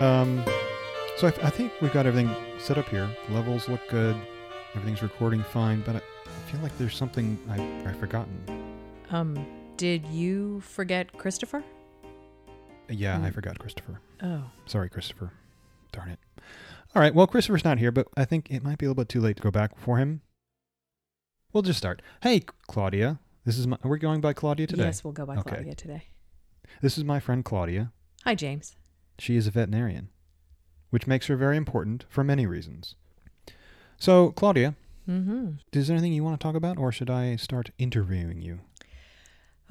Um, so I, I think we've got everything set up here. Levels look good. Everything's recording fine, but I, I feel like there's something I, I've forgotten. Um, did you forget Christopher? Yeah, I Mm. forgot Christopher. Oh, Sorry, Christopher. Darn it. All right, well, Christopher's not here, but I think it might be a little bit too late to go back for him. We'll just start. Hey, Claudia. This is my. We're going by Claudia today. yes, we'll go by Okay. Claudia today. This is my friend Claudia. Hi, James. She is a veterinarian, which makes her very important for many reasons. So, Claudia, Mm-hmm. is there anything you want to talk about, or should I start interviewing you?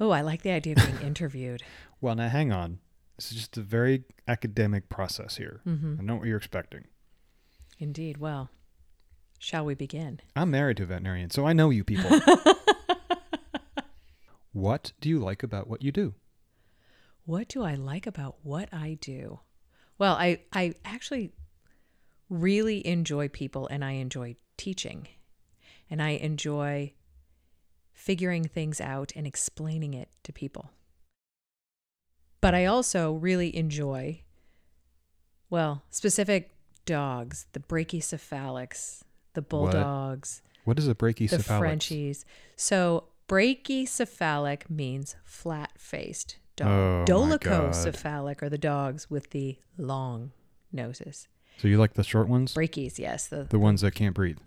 Oh, I like the idea of being interviewed. Well, now hang on. This is just a very academic process here. Mm-hmm. I know what you're expecting. Indeed. Well, shall we begin? I'm married to a veterinarian, so I know you people. what do you like about what you do? What do I like about what I do? Well, I, I actually really enjoy people and I enjoy teaching. And I enjoy figuring things out and explaining it to people. But I also really enjoy, well, specific dogs, the brachycephalics, the What? bulldogs, What is a brachycephalic? the? Frenchies. So brachycephalic means flat-faced dog. Oh. Dolichocephalic are the dogs with the long noses. So you like the short ones? Brachy's, yes. The, The ones that can't breathe.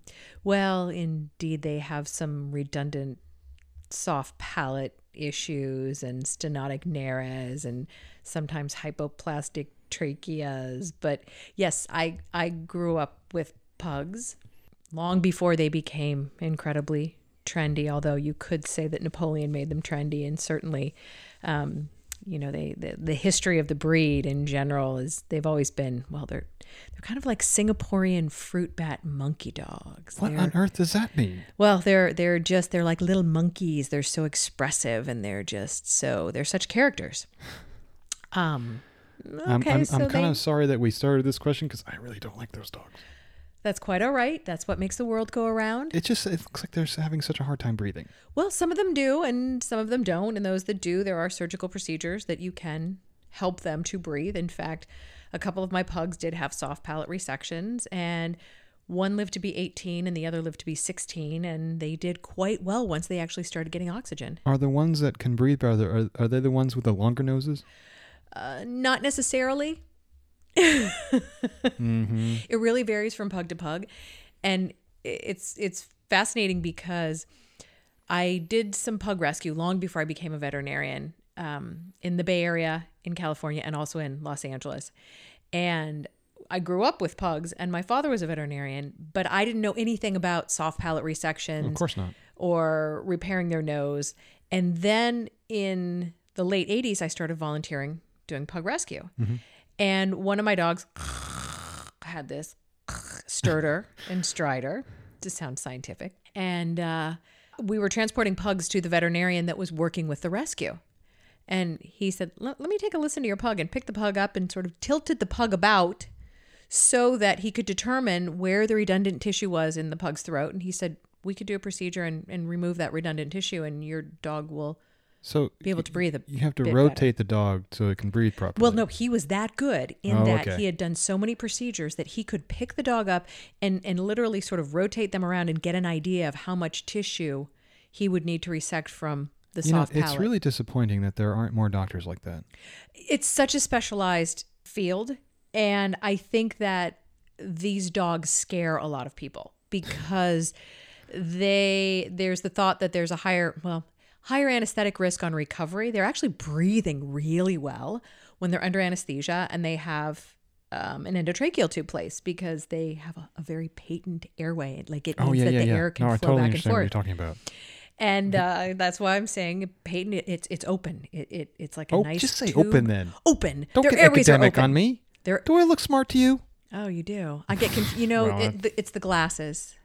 well, indeed, they have some redundant soft palate issues and stenotic nares and sometimes hypoplastic tracheas. But yes, I, I grew up with pugs long before they became incredibly trendy, although you could say that Napoleon made them trendy and certainly. Um, you know, they the, the history of the breed in general is they've always been well. They're they're kind of like Singaporean fruit bat monkey dogs. What They're- on earth does that mean? well, they're they're just they're like little monkeys. They're so expressive and they're just so they're such characters. Um I'm, okay, I'm, so I'm kind they- of sorry that we started this question because I really don't like those dogs. That's quite all right. That's what makes the world go around. It just it looks like they're having such a hard time breathing. Well, some of them do and some of them don't, and those that do, there are surgical procedures that you can help them to breathe. In fact, a couple of my pugs did have soft palate resections and one lived to be 18 and the other lived to be 16 and they did quite well once they actually started getting oxygen. Are the ones that can breathe are, are, are they the ones with the longer noses? Uh, not necessarily. Mm-hmm. It really varies from pug to pug, and it's it's fascinating because I did some pug rescue long before I became a veterinarian um, in the Bay Area in California and also in Los Angeles, and I grew up with pugs, and my father was a veterinarian, but I didn't know anything about soft palate resections Of course not. or repairing their nose. And then in the late 80s, I started volunteering doing pug rescue. And one of my dogs had this stertor and stridor to sound scientific. And uh, we were transporting pugs to the veterinarian that was working with the rescue. And he said, let, me take a listen to your pug and pick the pug up and sort of tilted the pug about so that he could determine where the redundant tissue was in the pug's throat. And he said, we could do a procedure and, and remove that redundant tissue and your dog will So be able to breathe. You have to rotate the dog so it can breathe properly. well, no, he was that good in Oh, that okay. he had done so many procedures that he could pick the dog up and, and literally sort of rotate them around and get an idea of how much tissue he would need to resect from the you know, it's palate. really disappointing that there aren't more doctors like that. it's such a specialized field and i think that these dogs scare a lot of people because they there's the thought that there's a higher well higher anesthetic risk on recovery they're actually breathing really well when they're under anesthesia and they have um, an endotracheal tube placed because they have a, a very patent airway like it means Oh yeah, that yeah, the yeah. air can no, flow totally back and understand what you're talking about. and uh, that's why i'm saying patent it, it's it's open it, it it's like a Oh, nice just say tube. open then. open Don't Their get academic on me. They're Do I look smart to you? Oh, you do. I get conf- you know Well, it, the, it's the glasses,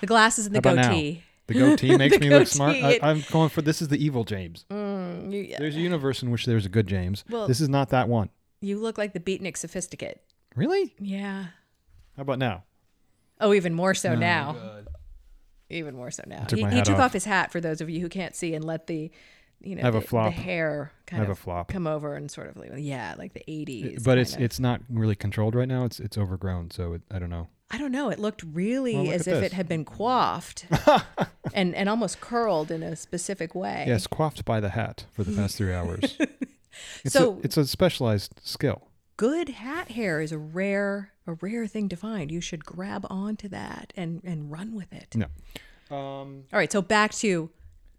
the glasses and the about now? Goatee. The goatee makes The me look smart. goatee, I, I'm going for this is the evil James. Mm, you, There's a universe in which there's a good James. Well- this is not that one. you look like the beatnik sophisticate. Really? Yeah. How about now? Oh, even more so Oh, now. Even more so now. took He, he took off. off his hat for those of you who can't see and let the you know Have a the, flop. the hair kind Have a of flop. come over and sort of like yeah, like the 80s. but it's of. it's not really controlled right now. It's it's overgrown, so it, I don't know. I don't know. It looked really Well, look as if this. it had been coiffed and and almost curled in a specific way. Yes, coiffed by the hat for the past three hours. It's So- a, it's a specialized skill. Good hat hair is a rare a rare thing to find. You should grab onto that and and run with it. No. Um, All right, so back to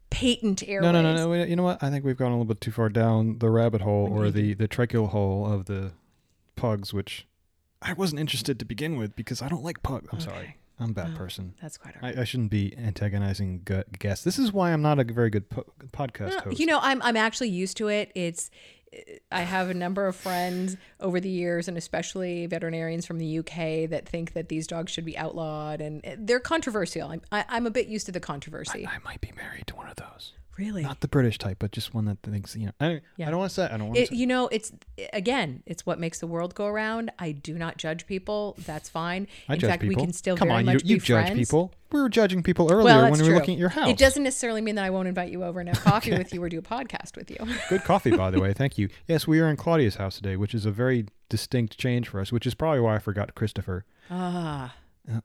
patent airways. no, no, no, no. You know what? I think we've gone a little bit too far down the rabbit hole or the, the tracheal hole of the pugs, which I wasn't interested to begin with because I don't like pugs. I'm sorry. I'm a bad Oh. person. That's quite all right. I, I shouldn't be antagonizing gu- guests. This is why I'm not a very good po- podcast No, host. You know, I'm I'm actually used to it. It's I have a number of friends over the years, and especially veterinarians from the UK, that think that these dogs should be outlawed, and uh, they're controversial. I'm I, I'm a bit used to the controversy. I might be married to one of those. Really, Not the British type, but just one that thinks, you know. Anyway, Yeah. I don't want to say. I don't want to say. you know, it's again, it's what makes the world go around. I do not judge people. That's fine. I In judge fact, people. we can still Come on, much you, you judge friends. people. We were judging people earlier Well, when we were true. looking at your house. It doesn't necessarily mean that I won't invite you over and have coffee with you or do a podcast with you. Good coffee, by the way. Thank you. Yes, we are in Claudia's house today, which is a very distinct change for us, which is probably why I forgot Christopher. Ah,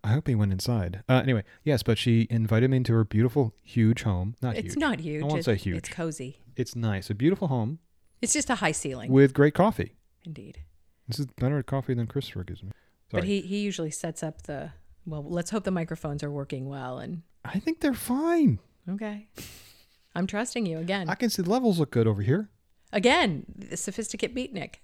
I hope he went inside. Uh, anyway, yes, but she invited me into her beautiful, huge home. Not it's huge. not huge. I won't It- say huge. It's cozy. It's nice. A beautiful home It's just a high ceiling, with great coffee. indeed. This is better coffee than Christopher gives me. But he he usually sets up the well. Let's hope the microphones are working well. And I think they're fine. okay, I'm trusting you again. I can see the levels look good over here. again, the sophisticate beatnik.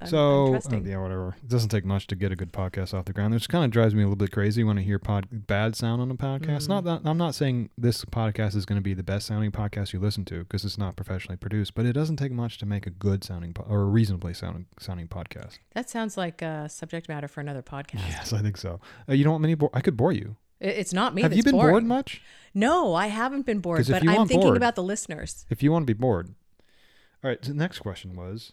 I'm, so, I'm uh, yeah, whatever. It doesn't take much to get a good podcast off the ground. Which kind of drives me a little bit crazy when I hear pod- bad sound on a podcast. Mm. Not that I'm not saying this podcast is going to be the best sounding podcast you listen to because it's not professionally produced, but it doesn't take much to make a good sounding po- or a reasonably sounding sounding podcast. That sounds like uh, subject matter for another podcast. Yes, I think so. Uh, you don't want me to bore? I could bore you. It's not me. Have you been boring. bored much? No, I haven't been bored, But I'm thinking bored- about the listeners. If you want to be bored. All right. The next question was,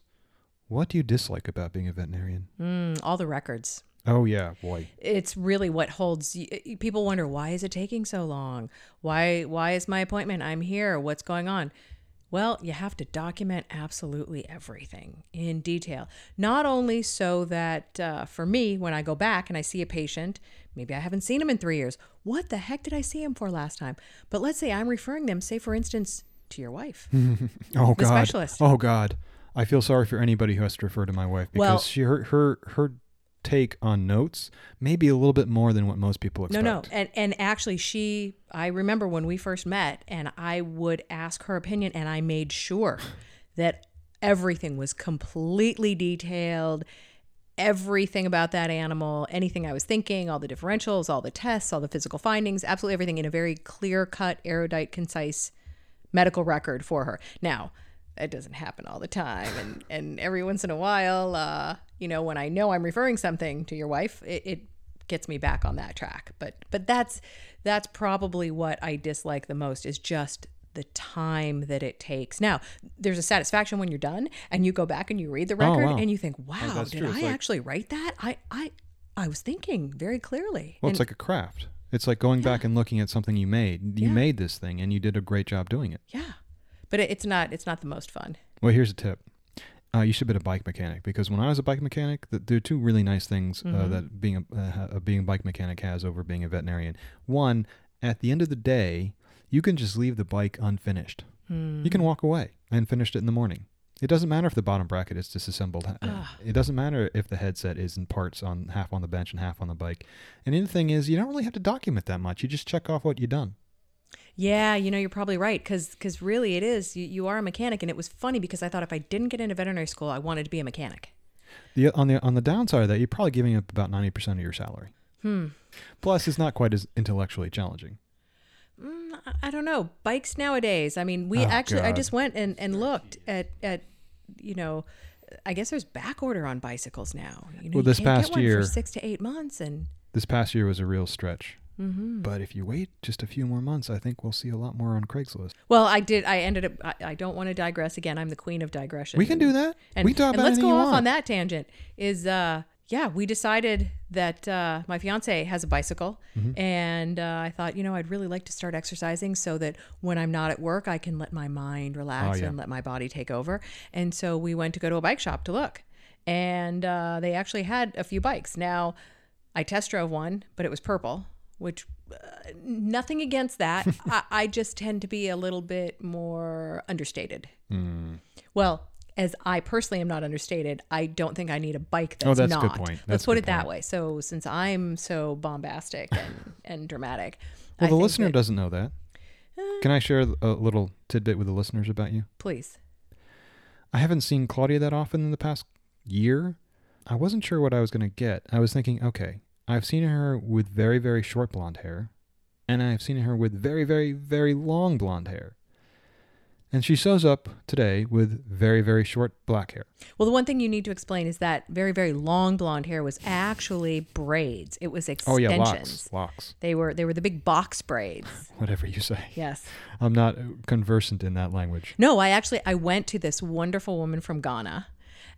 what do you dislike about being a veterinarian? Mm, all the records. Oh yeah, boy. It's really what holds. People wonder why is it taking so long? Why why is my appointment? I'm here. What's going on? Well, you have to document absolutely everything in detail. Not only so that uh, for me, when I go back and I see a patient, maybe I haven't seen him in three years. What the heck did I see him for last time? But let's say I'm referring them, say for instance, to your wife. Oh The God. specialist. Oh God. I feel sorry for anybody who has to refer to my wife because Well- she her her her take on notes may be a little bit more than what most people expect. No, no, and and actually, she. I remember when we first met, and I would ask her opinion, and I made sure that everything was completely detailed. Everything about that animal, anything I was thinking, all the differentials, all the tests, all the physical findings, absolutely everything in a very clear cut, erudite, concise medical record for her. Now, that doesn't happen all the time, and and every once in a while, uh, you know, when I know I'm referring something to your wife, it, it gets me back on that track. But but that's that's probably what I dislike the most is just the time that it takes. Now, there's a satisfaction when you're done and you go back and you read the record wow. and you think, "Wow, that's did true. I like- actually write that? I I I was thinking very clearly." Well, And- it's like a craft. It's like going back and looking at something you made. You Yeah. made this thing and you did a great job doing it. yeah. But it, it's not it's not the most fun. Well, here's a tip. Uh, you should be a bike mechanic because when I was a bike mechanic, th- there are two really nice things uh, Mhm. that being a uh, uh, being a bike mechanic has over being a veterinarian. One, at the end of the day, you can just leave the bike unfinished. Hmm. You can walk away and finish it in the morning. It doesn't matter if the bottom bracket is disassembled. Uh, Ah. It doesn't matter if the headset is in parts on half on the bench and half on the bike. And the thing is, you don't really have to document that much. You just check off what you've done. Yeah, you know, you're probably right because because really it is. You, you are a mechanic. And it was funny because I thought if I didn't get into veterinary school, I wanted to be a mechanic. The on the on the downside of that, you're probably giving up about ninety percent of your salary. Hmm. Plus, it's not quite as intellectually challenging. Mm, I- don't know. Bikes nowadays. I mean, we Oh, actually, I just went and, and looked at, at, you know, I guess there's back order on bicycles now. You know, Well, you this can't past get one year- for six to eight months. And This past year was a real stretch. Mhm. But if you wait just a few more months, I think we'll see a lot more on Craigslist. well, I did, I ended up, I, I don't want to digress again. I'm the queen of digression. We can do that. And, we talk and let's go off want. on that tangent. Is uh, yeah, we decided that uh, my fiance has a bicycle, Mm-hmm. and uh, I thought, you know, I'd really like to start exercising so that when I'm not at work, I can let my mind relax Oh, yeah. and let my body take over. And so we went to go to a bike shop to look, and uh, they actually had a few bikes. Now, I test drove one, but it was purple, which uh, nothing against that. I, I just tend to be a little bit more understated. Hmm. Well, as I personally am not understated, I don't think I need a bike that's, Oh, that's a not. good point. Let's put it that way. So since I'm so bombastic and, and dramatic, Well, I the listener that- doesn't know that. Can I share a little tidbit with the listeners about you? please. I haven't seen Claudia that often in the past year. I wasn't sure what I was going to get. I was thinking, okay, I've seen her with very, very short blonde hair, and I've seen her with very, very, very long blonde hair. And she shows up today with very, very short black hair. Well, the one thing you need to explain is that very, very long blonde hair was actually braids. It was extensions. Oh yeah, locks, locks, They were they were the big box braids. whatever you say. Yes. I'm not uh, conversant in that language. No, I actually I went to this wonderful woman from Ghana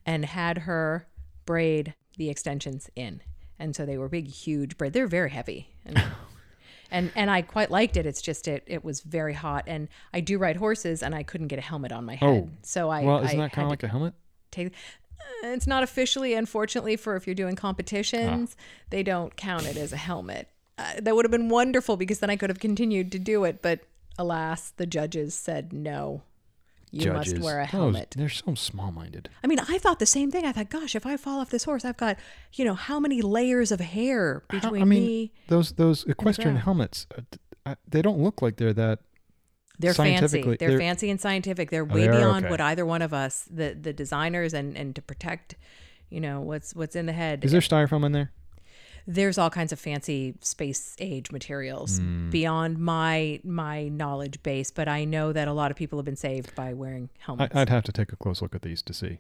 and had her braid the extensions in. And so they were big, huge braid. They're very heavy. And and, and I quite liked it. It's just it it was very hot. And I do ride horses and I couldn't get a helmet on my head. Oh. so I well, isn't I that kind of like a helmet? take uh, it's not officially, unfortunately, for if you're doing competitions, they don't count it as a helmet. Uh, that would have been wonderful because then I could have continued to do it. But alas, the judges said no. You Judges. must wear a Those- helmet. they're so small-minded. I mean, I thought the same thing. I thought, gosh, if I fall off this horse, I've got, you know, how many layers of hair How- between I mean, me? those those equestrian helmets, uh, they don't look like they're that. They're fancy. They're, they're- fancy and scientific. They're Oh, way they are? beyond Okay. what either one of us, the the designers, and and to protect, you know, what's what's in the head. Is there styrofoam in there? There's all kinds of fancy space age materials Hmm. beyond my my knowledge base but i know that a lot of people have been saved by wearing helmets I'd have to take a close look at these to see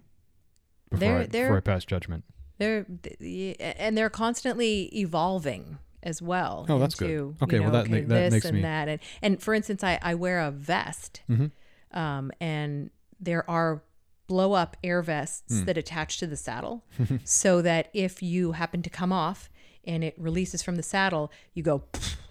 before, They're- I, they're- before I pass judgment. they're and they're constantly evolving as well Oh, that's good. Okay, you well, know, that ma- okay, that this makes and me- that and and for instance i i wear a vest Mhm. um and there are blow up air vests Hmm. that attach to the saddle so that if you happen to come off and it releases from the saddle you go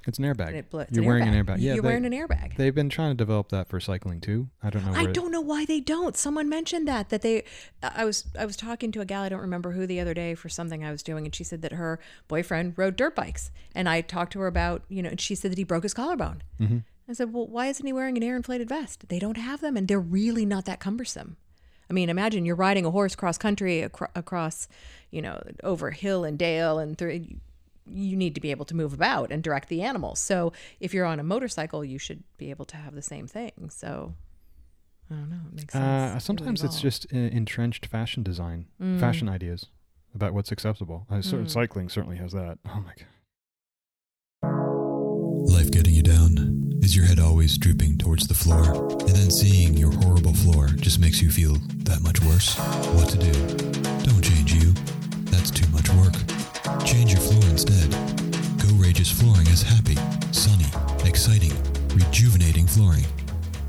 It's an airbag. it blo- it's You're an wearing airbag. an airbag. Yeah, you're they, wearing an airbag they've been trying to develop that for cycling too. I don't know. I don't know why they don't. Someone mentioned that that they. I was I was talking to a gal I don't remember who the other day for something I was doing, and she said that her boyfriend rode dirt bikes, and I talked to her about you know, and she said that he broke his collarbone. Mm-hmm. I said, well, why isn't he wearing an air inflated vest? They don't have them, and they're really not that cumbersome. I mean, imagine you're riding a horse cross country acro- across, you know, over hill and dale, and through. You need to be able to move about and direct the animals. So if you're on a motorcycle, you should be able to have the same thing. So I don't know. It makes sense. Uh, to sometimes it's just uh, entrenched fashion design, Mm. fashion ideas about what's acceptable. Uh, cer- Cycling certainly has that. Oh my god. Life getting you down? Your head always drooping towards the floor? And then seeing your horrible floor just makes you feel that much worse? What to do? Don't change you. That's too much work. Change your floor instead. Go Rageous Flooring is happy, sunny, exciting, rejuvenating flooring.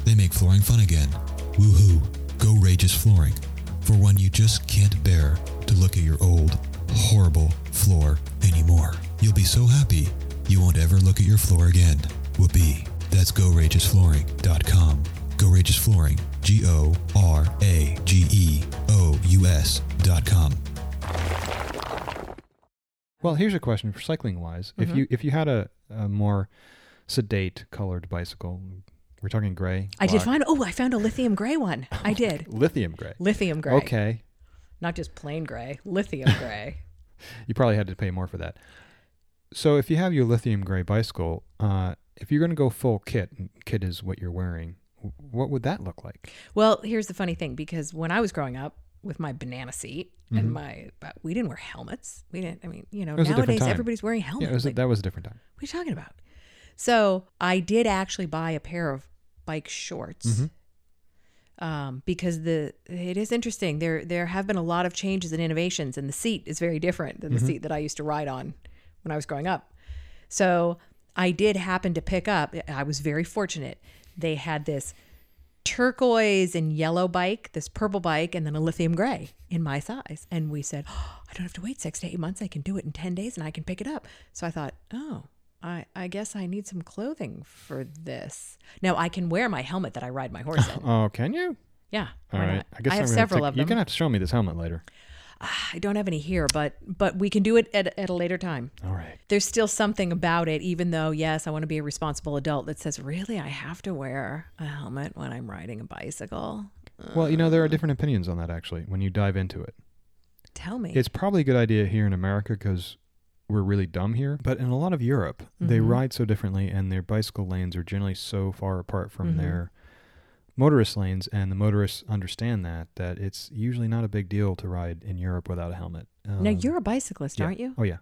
They make flooring fun again. Woohoo! Go Rageous Flooring. For one you just can't bear to look at your old, horrible floor anymore. You'll be so happy you won't ever look at your floor again. Whoopee. That's GoRageousFlooring.com. Go Rageous Flooring. G O R A G E O U S dot com. Well, here's a question for cycling wise. If Mm-hmm. you if you had a, a more sedate colored bicycle, we're talking gray. I did find. Oh, I found a lithium gray one. I did lithium gray. lithium gray. Okay, not just plain gray. Lithium gray. you probably had to pay more for that. So if you have your lithium gray bicycle, uh, if you're going to go full kit, kit is what you're wearing. What would that look like? well, here's the funny thing because when I was growing up with my banana seat and my, but we didn't wear helmets. We didn't. I mean, you know, Mm-hmm. was a different nowadays everybody's wearing helmets. Yeah, was, Like, that was a different time. What are you talking about? So I did actually buy a pair of bike shorts. Mm-hmm. Um, because the it is interesting. There there have been a lot of changes and innovations, and the seat is very different than the Mm-hmm. seat that I used to ride on when I was growing up. So I did happen to pick up. I was very fortunate. They had this turquoise and yellow bike, this purple bike, and then a lithium gray in my size. And we said, oh, I don't have to wait six to eight months. I can do it in 10 days and I can pick it up. So I thought, oh, I, I guess I need some clothing for this. Now I can wear my helmet that I ride my horse in. Oh, can you? Yeah. All right. not? I guess I I'm have several take- of You're gonna have to show me this helmet later. I don't have any here, but but we can do it at, at a later time. All right. There's still something about it, even though yes, I want to be a responsible adult. That says, really, I have to wear a helmet when I'm riding a bicycle. Well, you know there are different opinions on that actually. When you dive into it, Tell me. it's probably a good idea here in America because we're really dumb here. But in a lot of Europe, they Mhm. ride so differently, and their bicycle lanes are generally so far apart from Mhm. their motorist lanes, and the motorists understand that that it's usually not a big deal to ride in Europe without a helmet. now Um, you're a bicyclist, yeah. aren't you? Oh yeah.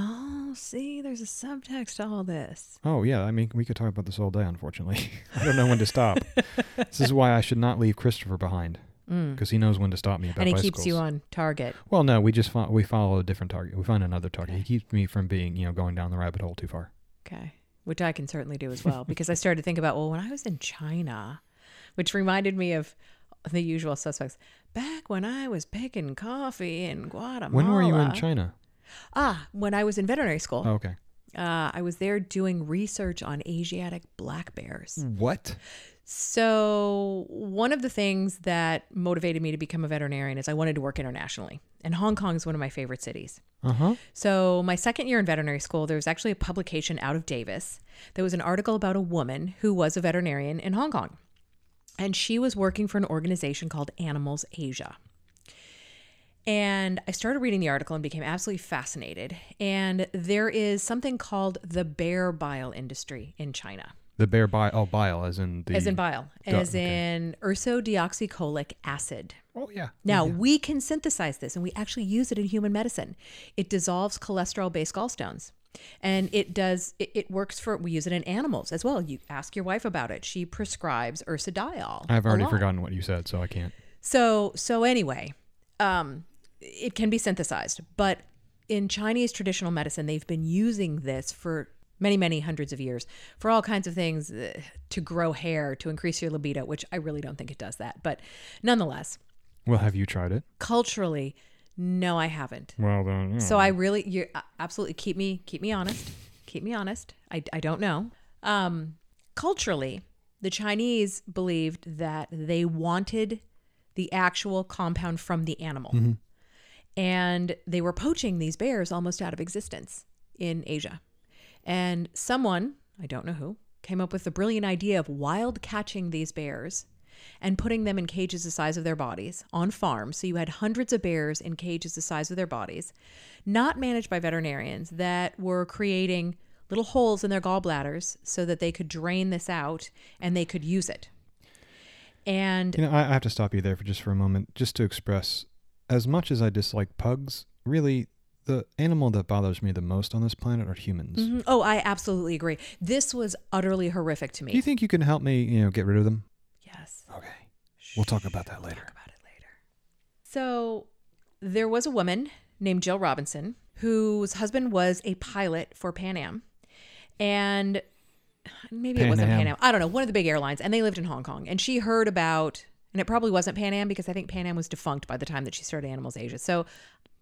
Oh, see, there's a subtext to all this. Oh yeah. I mean, we could talk about this all day. Unfortunately, I don't know when to stop. this is why I should not leave Christopher behind Mm. because he knows when to stop me about And he bicycles. keeps you on target. Well, no, we just fo- we follow a different target. We find another target. He keeps me from being, you know, going down the rabbit hole too far. Okay. Which I can certainly do as well because I started to think about, well, when I was in China, which reminded me of the usual suspects. Back when I was picking coffee in Guatemala. When were you in China? Ah, when I was in veterinary school. Oh, okay. Uh, I was there doing research on Asiatic black bears. What? So, one of the things that motivated me to become a veterinarian is I wanted to work internationally. And Hong Kong is one of my favorite cities. Uh huh. So, my second year in veterinary school, there was actually a publication out of Davis. There was an article about a woman who was a veterinarian in Hong Kong. And she was working for an organization called Animals Asia. And I started reading the article and became absolutely fascinated. And there is something called the bear bile industry in China, The bear bile, oh bile, as in the as in bile, Duh, as okay. in ursodeoxycholic acid. Oh yeah. Now, Yeah. we can synthesize this and we actually use it in human medicine. It dissolves cholesterol based gallstones. And it does, it, it works for, we use it in animals as well. You ask your wife about it. She prescribes ursodiol. I've already forgotten what you said, so I can't. So, so anyway, um, it can be synthesized, but in Chinese traditional medicine, they've been using this for many, many hundreds of years for all kinds of things uh, to grow hair, to increase your libido, which I really don't think it does that. But nonetheless, Well, have you tried it? culturally, no, I haven't. Well, then. yeah. So I really, you absolutely keep me keep me honest. Keep me honest. I, I don't know. Um, culturally, the Chinese believed that they wanted the actual compound from the animal, and they were poaching these bears almost out of existence in Asia. And someone, I don't know who, came up with the brilliant idea of wild catching these bears and putting them in cages the size of their bodies on farms. So you had hundreds of bears in cages the size of their bodies, not managed by veterinarians, that were creating little holes in their gallbladders so that they could drain this out and they could use it. And You know, I, I have to stop you there for just for a moment, just to express, as much as I dislike pugs, really, the animal that bothers me the most on this planet are humans. Mhm. oh, I absolutely agree. This was utterly horrific to me. Do you think you can help me, you know, get rid of them? Yes. Okay. We'll talk about that later. Talk about it later. So there was a woman named Jill Robinson whose husband was a pilot for Pan Am. And maybe it wasn't Pan Am. Am. I don't know, one of the big airlines. And they lived in Hong Kong. And she heard about, and it probably wasn't Pan Am because I think Pan Am was defunct by the time that she started Animals Asia. So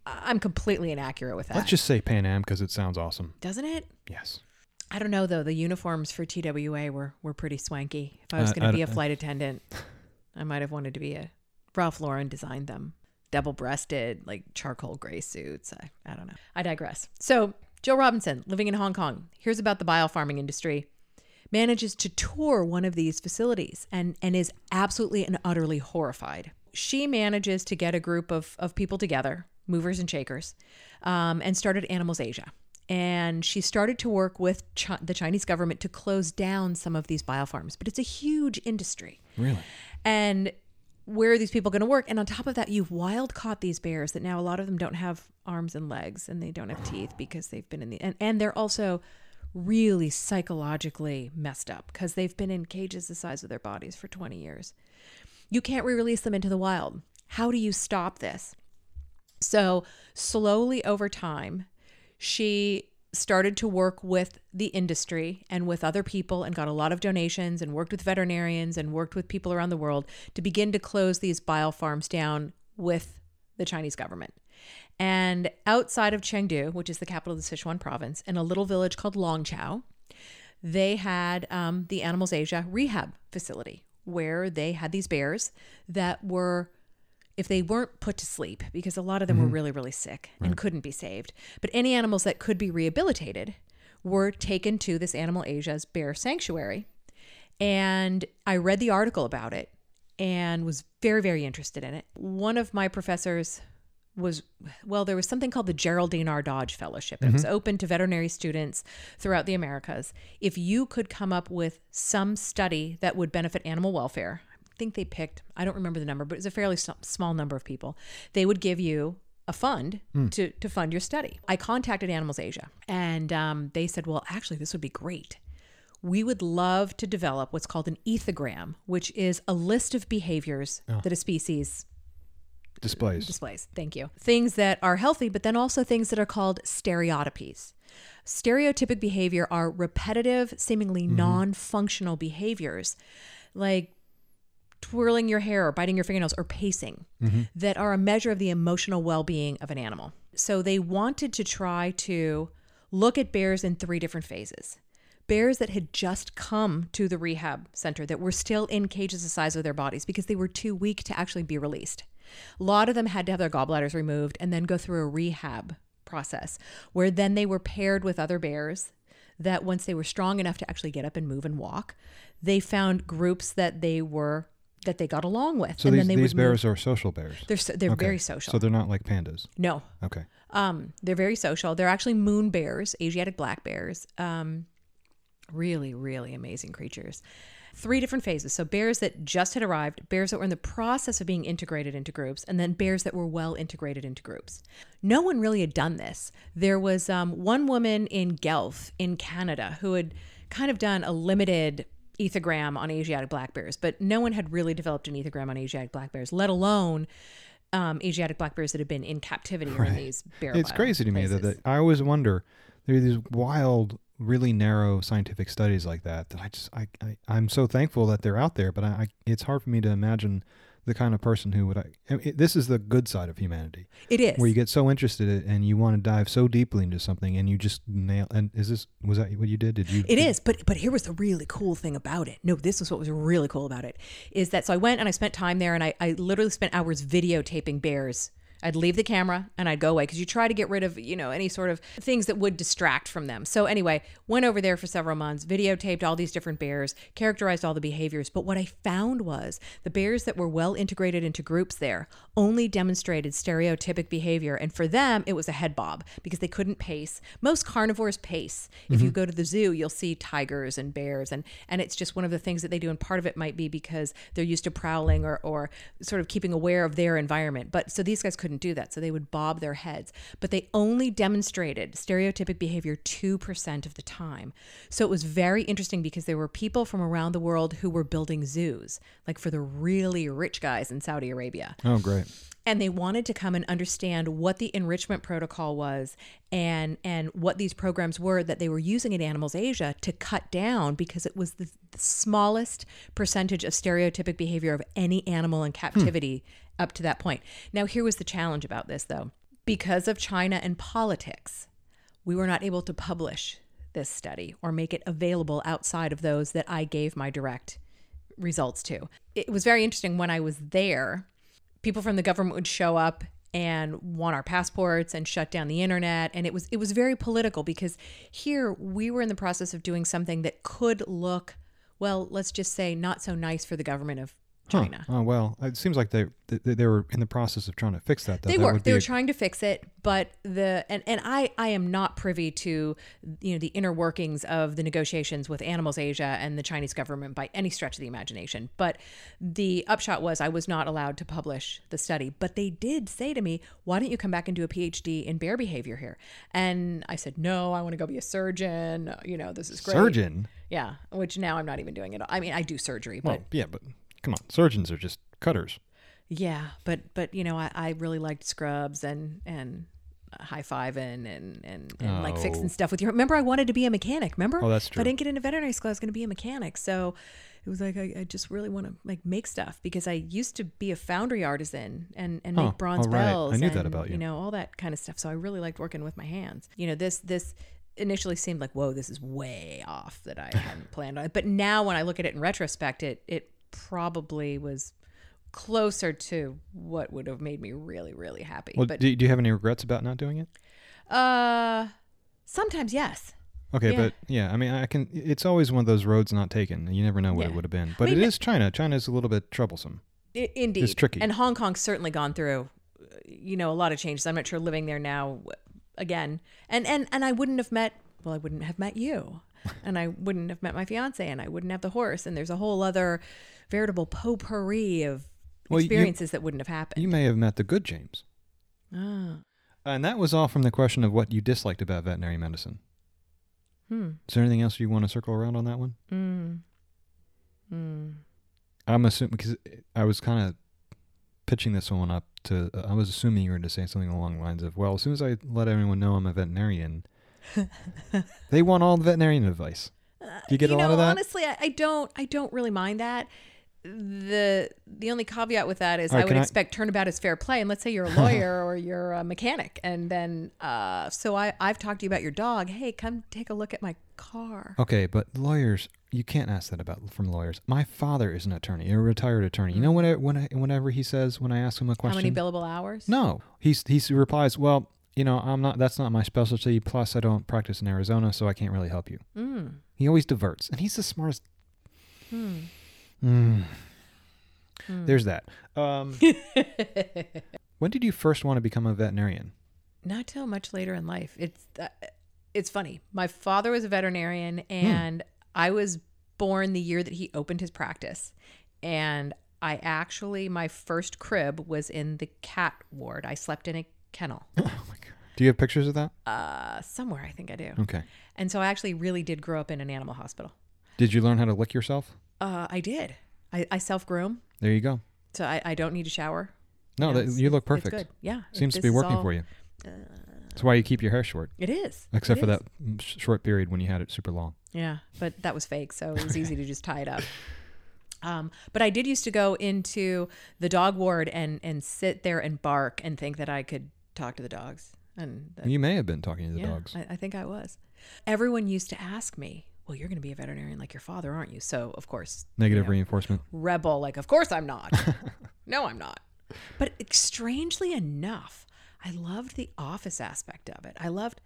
I'm completely inaccurate with that. Let's just say Pan Am because it sounds awesome. Doesn't it? Yes. I don't know though. The uniforms for TWA were were pretty swanky. If I was Uh, going to be a flight attendant, I might have wanted to be a Ralph Lauren designed them, double breasted, like charcoal gray suits. I, I don't know. I digress. So Joe Robinson, living in Hong Kong, hears about the bile farming industry, manages to tour one of these facilities, and and is absolutely and utterly horrified. She manages to get a group of of people together, movers and shakers, um, and started Animals Asia and she started to work with the Chinese government to close down some of these bile farms. But it's a huge industry. Really? And where are these people going to work? And on top of that, you've wild caught these bears that now a lot of them don't have arms and legs and they don't have teeth because they've been in the and, and they're also really psychologically messed up because they've been in cages the size of their bodies for 20 years. You can't re-release them into the wild. How do you stop this? So slowly over time, she started to work with the industry and with other people and got a lot of donations and worked with veterinarians and worked with people around the world to begin to close these biofarms farms down with the Chinese government. And outside of Chengdu, which is the capital of the Sichuan province, in a little village called Longqiao, they had um, the Animals Asia rehab facility where they had these bears that were if they weren't put to sleep because a lot of them were mm-hmm. really really sick and couldn't be saved. But any animals that could be rehabilitated were taken to this animal asia's bear sanctuary. And i read the article about it and was very very interested in it. One of my professors was well there was something called the geraldine r. Dodge fellowship it was mm-hmm. open to veterinary students throughout the americas. If you could come up with some study that would benefit animal welfare think they picked i don't remember the number but it was a fairly small number of people they would give you a fund to, to fund your study i contacted animals asia and um, they said well actually this would be great we would love to develop what's called an ethogram which is a list of behaviors that a species Displays. displays. Thank you. Things that are healthy, but then also things that are called stereotypies. Stereotypic behavior are repetitive, seemingly non functional behaviors like twirling your hair or biting your fingernails or pacing mm-hmm. that are a measure of the emotional well being of an animal. So they wanted to try to look at bears in three different phases. Bears that had just come to the rehab center that were still in cages the size of their bodies because they were too weak to actually be released. A lot of them had to have their gallbladders removed and then go through a rehab process where then they were paired with other bears that once they were strong enough to actually get up and move and walk, they found groups that they were that they got along with, So and these, then they these would bears move. are social bears. They're so, they're Okay. very social. So they're not like pandas. no, Okay. um, they're very social. They're actually moon bears, Asiatic black bears. Um, really, really amazing creatures. Three different phases. So bears that just had arrived, bears that were in the process of being integrated into groups, and then bears that were well integrated into groups. No one really had done this. There was um, one woman in Guelph in Canada who had kind of done a limited ethogram on Asiatic black bears, but no one had really developed an ethogram on Asiatic black bears, let alone um, Asiatic black bears that have been in captivity or in these bear. It's crazy to me that, that I always wonder there are these wild, really narrow scientific studies like that that I just I, I I'm so thankful that they're out there, but I, I it's hard for me to imagine the kind of person who would I, I mean, this is the good side of humanity it is. where you get so interested in, and you want to dive so deeply into something and you just nail and is this was that what you did did you It is, but but here was the really cool thing about it. No, this was what was really cool about it is that so I went and I spent time there and I, I literally spent hours videotaping bears. I'd leave the camera and I'd go away because you try to get rid of you know any sort of things that would distract from them. So anyway, went over there for several months, videotaped all these different bears, characterized all the behaviors. But what I found was the bears that were well integrated into groups there only demonstrated stereotypic behavior, and for them it was a head bob because they couldn't pace. Most carnivores pace. If you mm-hmm. go to the zoo, you'll see tigers and bears, and and it's just one of the things that they do. And part of it might be because they're used to prowling or or sort of keeping aware of their environment. But so these guys couldn't do that, so they would bob their heads. But they only demonstrated stereotypic behavior two percent of the time. So it was very interesting because there were people from around the world who were building zoos, like for the really rich guys in Saudi Arabia oh great and they wanted to come and understand what the enrichment protocol was and and what these programs were that they were using in animals asia to cut down because it was the, the smallest percentage of stereotypic behavior of any animal in captivity up to that point. Now here was the challenge about this though. Because of china and politics we were not able to publish this study or make it available outside of those that i gave my direct results to. It was very interesting when i was there people from the government would show up and want our passports and shut down the internet. And it was it was very political because here we were in the process of doing something that could look well let's just say not so nice for the government of Huh. China. oh well it seems like they, they they were in the process of trying to fix that though. They That were. They were a- trying to fix it, but the and, and I I am not privy to you know the inner workings of the negotiations with Animals Asia and the Chinese government by any stretch of the imagination. But the upshot was I was not allowed to publish the study. But they did say to me, "Why don't you come back and do a PhD in bear behavior here?" And I said, "No, I want to go be a surgeon. You know, this is great." surgeon Yeah, which now I'm not even doing it. I mean, I do surgery, but well yeah but come on surgeons are just cutters Yeah, but but you know, I, I really liked Scrubs and and high fiving and and, and like Oh. fixing stuff with your. Remember, I wanted to be a mechanic. Remember? Oh, that's If true. I didn't get into veterinary school, I was going to be a mechanic. So it was like I, I just really want to like make stuff because I used to be a foundry artisan and and make Oh, bronze right. I bells. knew that about you. You know all that kind of stuff. So I really liked working with my hands. You know this this initially seemed like whoa this is way off that I hadn't planned on it. But now when I look at it in retrospect, it it probably was closer to what would have made me really really happy. Well, but do, do you have any regrets about not doing it? uh, sometimes yes. Okay, Yeah. but yeah, I mean, I can. It's always one of those roads not taken. You never know what Yeah. it would have been. But mean, it is China. China is a little bit troublesome. I- indeed, tricky. And Hong Kong's certainly gone through, you know, a lot of changes. I'm not sure living there now, again, and and and I wouldn't have met. Well, I wouldn't have met you, and I wouldn't have met my fiance, and I wouldn't have the horse, and there's a whole other veritable potpourri of Well, you- experiences that wouldn't have happened. You may have met the good James. ah, And that was all from the question of what you disliked about veterinary medicine. hmm, Is there anything else you want to circle around on that one? mm, mm. I'm assuming because I was kind of pitching this one up to. I was assuming you were going to say something along the lines of, "Well, as soon as I let everyone know I'm a veterinarian, they want all the veterinarian advice." Do you get a you lot of that? Honestly, I, I don't. I don't really mind that. The the only caveat with that is right, I would can I- expect turnabout is fair play. And let's say you're a lawyer or you're a mechanic, and then uh, so I I've talked to you about your dog. Hey, come take a look at my car. Okay, but lawyers, you can't ask that about from lawyers. My father is an attorney, a retired attorney. You know when I, when I, whenever he says when I ask him a question, How many billable hours? No, he's he replies, "Well, you know, I'm not. That's not my specialty. Plus, I don't practice in Arizona, so I can't really help you." Mm. He always diverts, and he's the smartest. Hmm. Mm. Hmm. There's that. Um, when did you first want to become a veterinarian? Not till much later in life. It's uh, it's funny. My father was a veterinarian, and I was born the year that he opened his practice. And I actually, my first crib was in the cat ward. I slept in a kennel Oh my god! Do you have pictures of that? uh, somewhere. I think I do. Okay. And so I actually really did grow up in an animal hospital. Did you learn how to lick yourself? Uh, I did. I, I self groom, There you go. so I, I don't need to shower. No, You know, that, it's- you look it's perfect. good. Yeah, Seems to be working uh, for you. That's why you keep your hair short, It is. except It for is. that mm, sh- short period when you had it super long. Yeah, but that was fake, so it was easy to just tie it up. Um, but I did used to go into the dog ward and and sit there and bark and think that I could talk to the dogs. And that, You may have been talking to the yeah, dogs. I, I think I was. Everyone used to ask me, "Well, you're going to be a veterinarian like your father, aren't you?" So of course, you Negative know, reinforcement. rebel. Like, of course I'm not. no, I'm not. But strangely enough, I loved the office aspect of it. I loved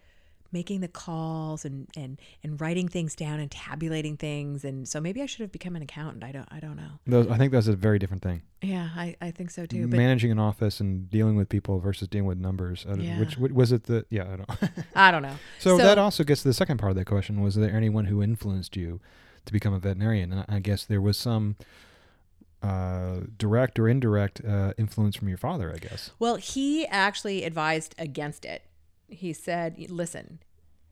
making the calls and and and writing things down and tabulating things. And so maybe I should have become an accountant. I don't I don't know. Those, I think that's a very different thing. Yeah, I, I think so too. But Managing an office and dealing with people versus dealing with numbers. Yeah. Which, which was it? The yeah, I don't. I don't know. so, that also gets to the second part of that question: Was there anyone who influenced you to become a veterinarian? And I I guess there was some uh, direct or indirect uh, influence from your father. I guess. Well, he actually advised against it. He said, listen,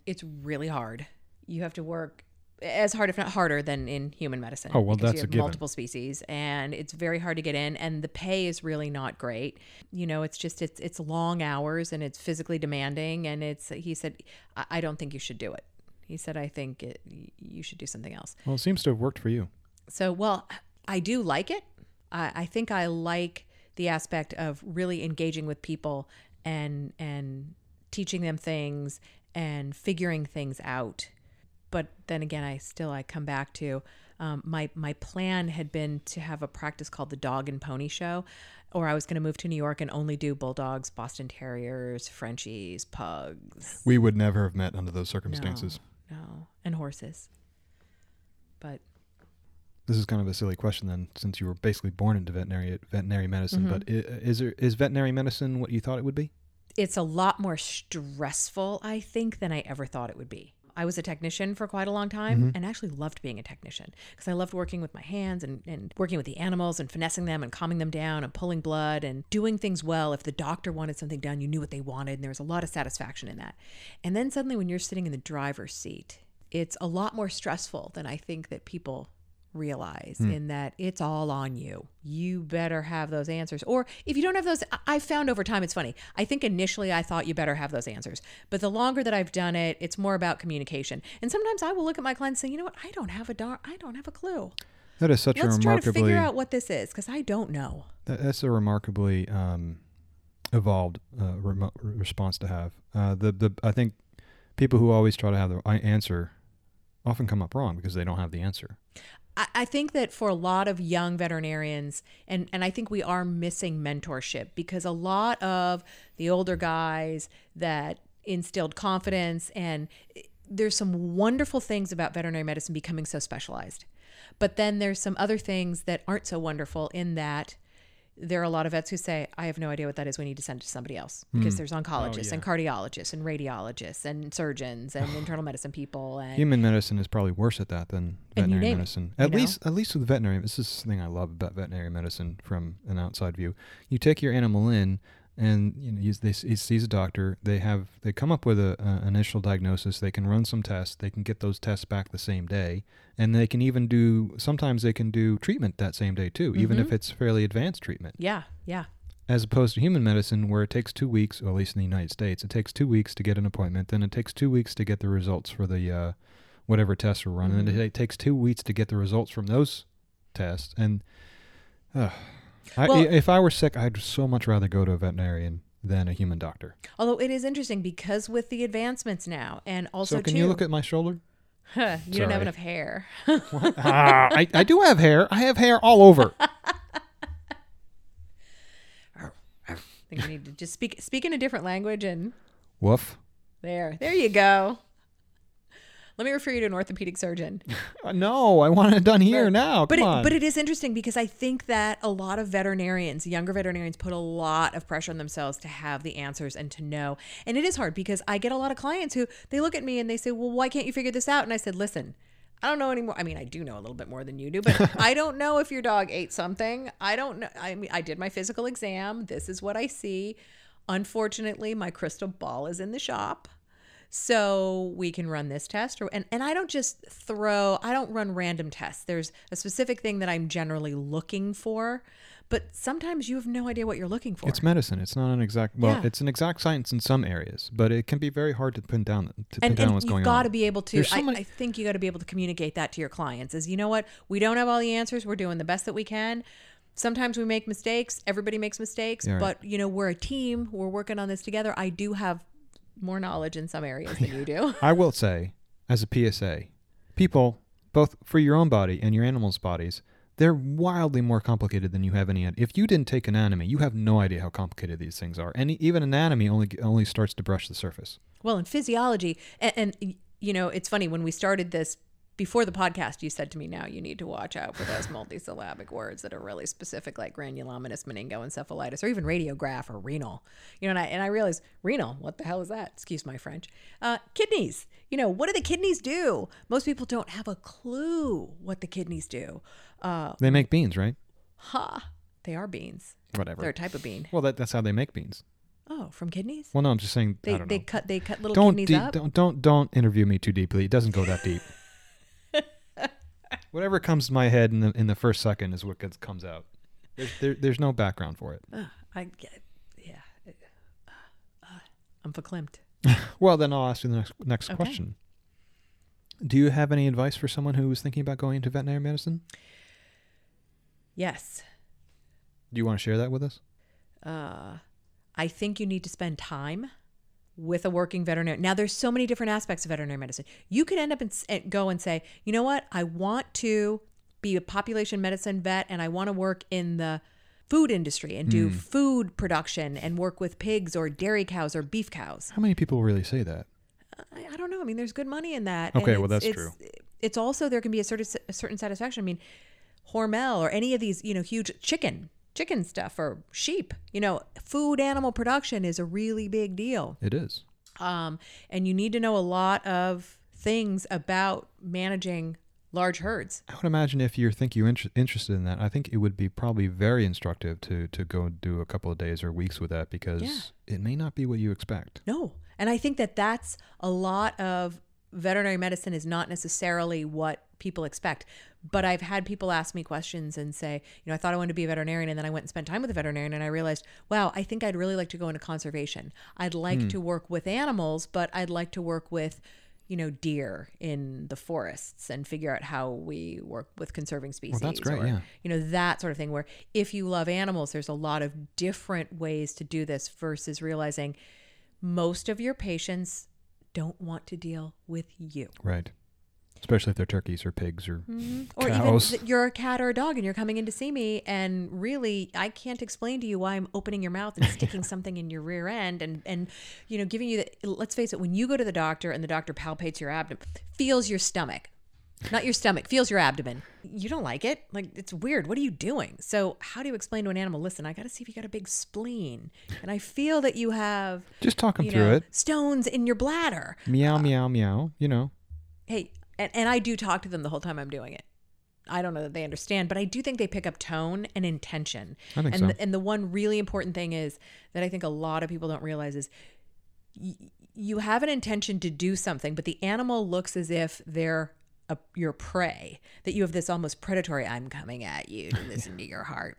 it's really hard. You have to work as hard, if not harder, than in human medicine. Oh, well, that's you a given. multiple species, and it's very hard to get in, and the pay is really not great. You know, it's just it's it's long hours and it's physically demanding, and it's. He said, I, I don't think you should do it. He said, I think it, you should do something else. Well, it seems to have worked for you. So, well, I do like it. I, I think I like the aspect of really engaging with people and and teaching them things and figuring things out. But then again, I still I come back to um, my my plan had been to have a practice called the Dog and Pony Show, or I was going to move to New York and only do bulldogs, Boston Terriers, Frenchies, pugs. We would never have met under those circumstances. No, no, and horses. But This is kind of a silly question then, since you were basically born into veterinary veterinary medicine. Mm-hmm. But i- is there is veterinary medicine what you thought it would be? It's a lot more stressful, I think, than I ever thought it would be. I was a technician for quite a long time mm-hmm. and actually loved being a technician because I loved working with my hands and, and working with the animals and finessing them and calming them down and pulling blood and doing things well. If the doctor wanted something done, you knew what they wanted, and there was a lot of satisfaction in that. And then suddenly, when you're sitting in the driver's seat, it's a lot more stressful than I think that people realize in that it's all on you. You better have those answers. Or if you don't have those, I- found over time, it's funny. I think initially I thought you better have those answers. But the longer that I've done it, it's more about communication. And sometimes I will look at my clients and say, you know what? I don't have a dar- I don't have a clue. That is such Let's a try to figure out what this is because I don't know. that, that's a remarkably um, evolved uh, remo- response to have. Uh, the the I think people who always try to have the answer often come up wrong because they don't have the answer. I, think that for a lot of young veterinarians, and, and I think we are missing mentorship because a lot of the older guys that instilled confidence and eh, there's some wonderful things about veterinary medicine becoming so specialized. But then there's some other things that aren't so wonderful in that there are a lot of vets who say, I have no idea what that is. We need to send it to somebody else because hmm. there's oh, oncologists and cardiologists and radiologists and surgeons and internal medicine people and Human medicine is probably worse at that than veterinary it, medicine. you At know? least, at least with veterinary, this is the thing I love about veterinary medicine from an outside view. You take your animal in, and you know, you, they, he sees a doctor. They have they come up with a, a initial diagnosis. They can run some tests. They can get those tests back the same day, and they can even do. Sometimes they can do treatment that same day too, even Mm-hmm. if it's fairly advanced treatment. yeah, yeah. As opposed to human medicine, where it takes two weeks, or at least in the United States, it takes two weeks to get an appointment. Then it takes two weeks to get the results for the uh, whatever tests are run, and Mm-hmm. it, it takes two weeks to get the results from those tests. And uh, I, Well- if I were sick, I'd so much rather go to a veterinarian than a human doctor. Although it is interesting because with the advancements now, and also so can too, you look at my shoulder? you don't have enough hair. ah, I, I do have hair. I have hair all over. I think we need to just speak speak in a different language, and Woof. there, there you go. Let me refer you to an orthopedic surgeon. Uh, no, I want it done here now. But it, on. but it is interesting because I think that a lot of veterinarians, younger veterinarians, put a lot of pressure on themselves to have the answers and to know. And it is hard because I get a lot of clients who they look at me and they say, "Well, why can't you figure this out?" And I said, "Listen, I don't know anymore. I mean, I do know a little bit more than you do, but I don't know if your dog ate something. I don't know. I mean, I did my physical exam. This is what I see. Unfortunately, my crystal ball is in the shop." So we can run this test or and, and I don't just throw I don't run random tests. There's a specific thing that I'm generally looking for, but sometimes you have no idea what you're looking for. It's medicine. It's not an exact. Well, Yeah. it's an exact science in some areas, but it can be very hard to pin down to pin and, down and what's you've going got to be able to so I, many- I think you got to be able to communicate that to your clients is you know what we don't have all the answers we're doing the best that we can sometimes we make mistakes everybody makes mistakes Yeah, right. but you know we're a team we're working on this together i do have more knowledge in some areas than you do I will say, as a PSA, people, both for your own body and your animals' bodies, they're wildly more complicated than you have any. If you didn't take anatomy, you have no idea how complicated these things are. And even anatomy only only starts to brush the surface. Well, in physiology, and, and you know, it's funny when we started this before the podcast, you said to me, "Now you need to watch out for those multisyllabic words that are really specific, like granulomatous meningoencephalitis, or even radiograph or renal." You know, and I and I realized renal. What the hell is that? Excuse my French. Uh, kidneys. You know, what do the kidneys do? Most people don't have a clue what the kidneys do. Uh, They make beans, right? ha! They are beans. Whatever. They're a type of bean. well, that, that's how they make beans. Oh, from kidneys. Well, no, I'm just saying. They I don't they cut they cut little Don't, kidneys de- up. don't don't don't interview me too deeply. It doesn't go that deep. Whatever comes to my head in the in the first second is what gets, comes out. There's, there, there's no background for it. Ugh, I get, yeah. Uh, uh, I'm verklempt. Well, then I'll ask you the next next Okay. question. Do you have any advice for someone who is thinking about going into veterinary medicine? Yes. Do you want to share that with us? Uh, I think you need to spend time with a working veterinarian. Now, there's so many different aspects of veterinary medicine. You could end up and eh, go and say, you know what? I want to be a population medicine vet and I want to work in the food industry and do hmm. food production and work with pigs or dairy cows or beef cows. How many people really say that? I, I don't know. I mean, there's good money in that. Okay, well, that's it's- true. It's also there can be a certain a certain satisfaction. I mean, Hormel or any of these, you know, huge chicken chicken stuff or sheep. You know, food animal production is a really big deal. It is. Um, and you need to know a lot of things about managing large herds. I would imagine if you think you're inter- interested in that, I think it would be probably very instructive to to go do a couple of days or weeks with that because Yeah. it may not be what you expect. No. And I think that that's a lot of veterinary medicine is not necessarily what people expect. But mm. I've had people ask me questions and say, you know, I thought I wanted to be a veterinarian, and then I went and spent time with a veterinarian, and I realized, wow, I think I'd really like to go into conservation. I'd like mm. to work with animals, but I'd like to work with you know, deer in the forests and figure out how we work with conserving species. that's great, or, yeah. You know, that sort of thing where if you love animals, there's a lot of different ways to do this versus realizing most of your patients don't want to deal with you. Right. Especially if they're turkeys or pigs or mm-hmm. Or cows. even you're a cat or a dog and you're coming in to see me and really I can't explain to you why I'm opening your mouth and sticking something in your rear end and and you know giving you the let's face it when you go to the doctor and the doctor palpates your abdomen feels your stomach not your stomach feels your abdomen you don't like it like it's weird what are you doing so how do you explain to an animal listen I got to see if you got a big spleen and I feel that you have Just talk them through know it. stones in your bladder Meow, uh, meow, meow. You know. hey, and, and I do talk to them the whole time I'm doing it. I don't know that they understand, but I do think they pick up tone and intention. I think and so. the, and the one really important thing is that I think a lot of people don't realize is y- you have an intention to do something, but the animal looks as if they're a, your prey. That you have this almost predatory. I'm coming at you to listen to your heart.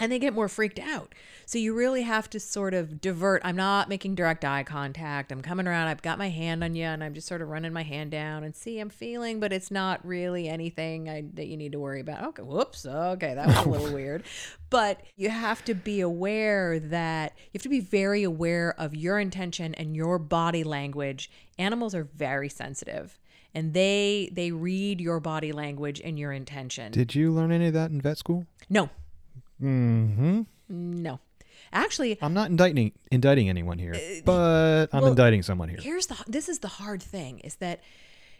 And they get more freaked out. So you really have to sort of divert. I'm not making direct eye contact. I'm coming around. I've got my hand on you and I'm just sort of running my hand down and see, I'm feeling, but it's not really anything I, that you need to worry about. Okay, whoops. Okay, that was a little weird. But you have to be aware that you have to be very aware of your intention and your body language. Animals are very sensitive and they they read your body language and your intention. Did you learn any of that in vet school? no. Mm-hmm. No. Actually, I'm not indicting indicting anyone here, but I'm Uh, well, indicting someone here. here's the this is the hard thing is that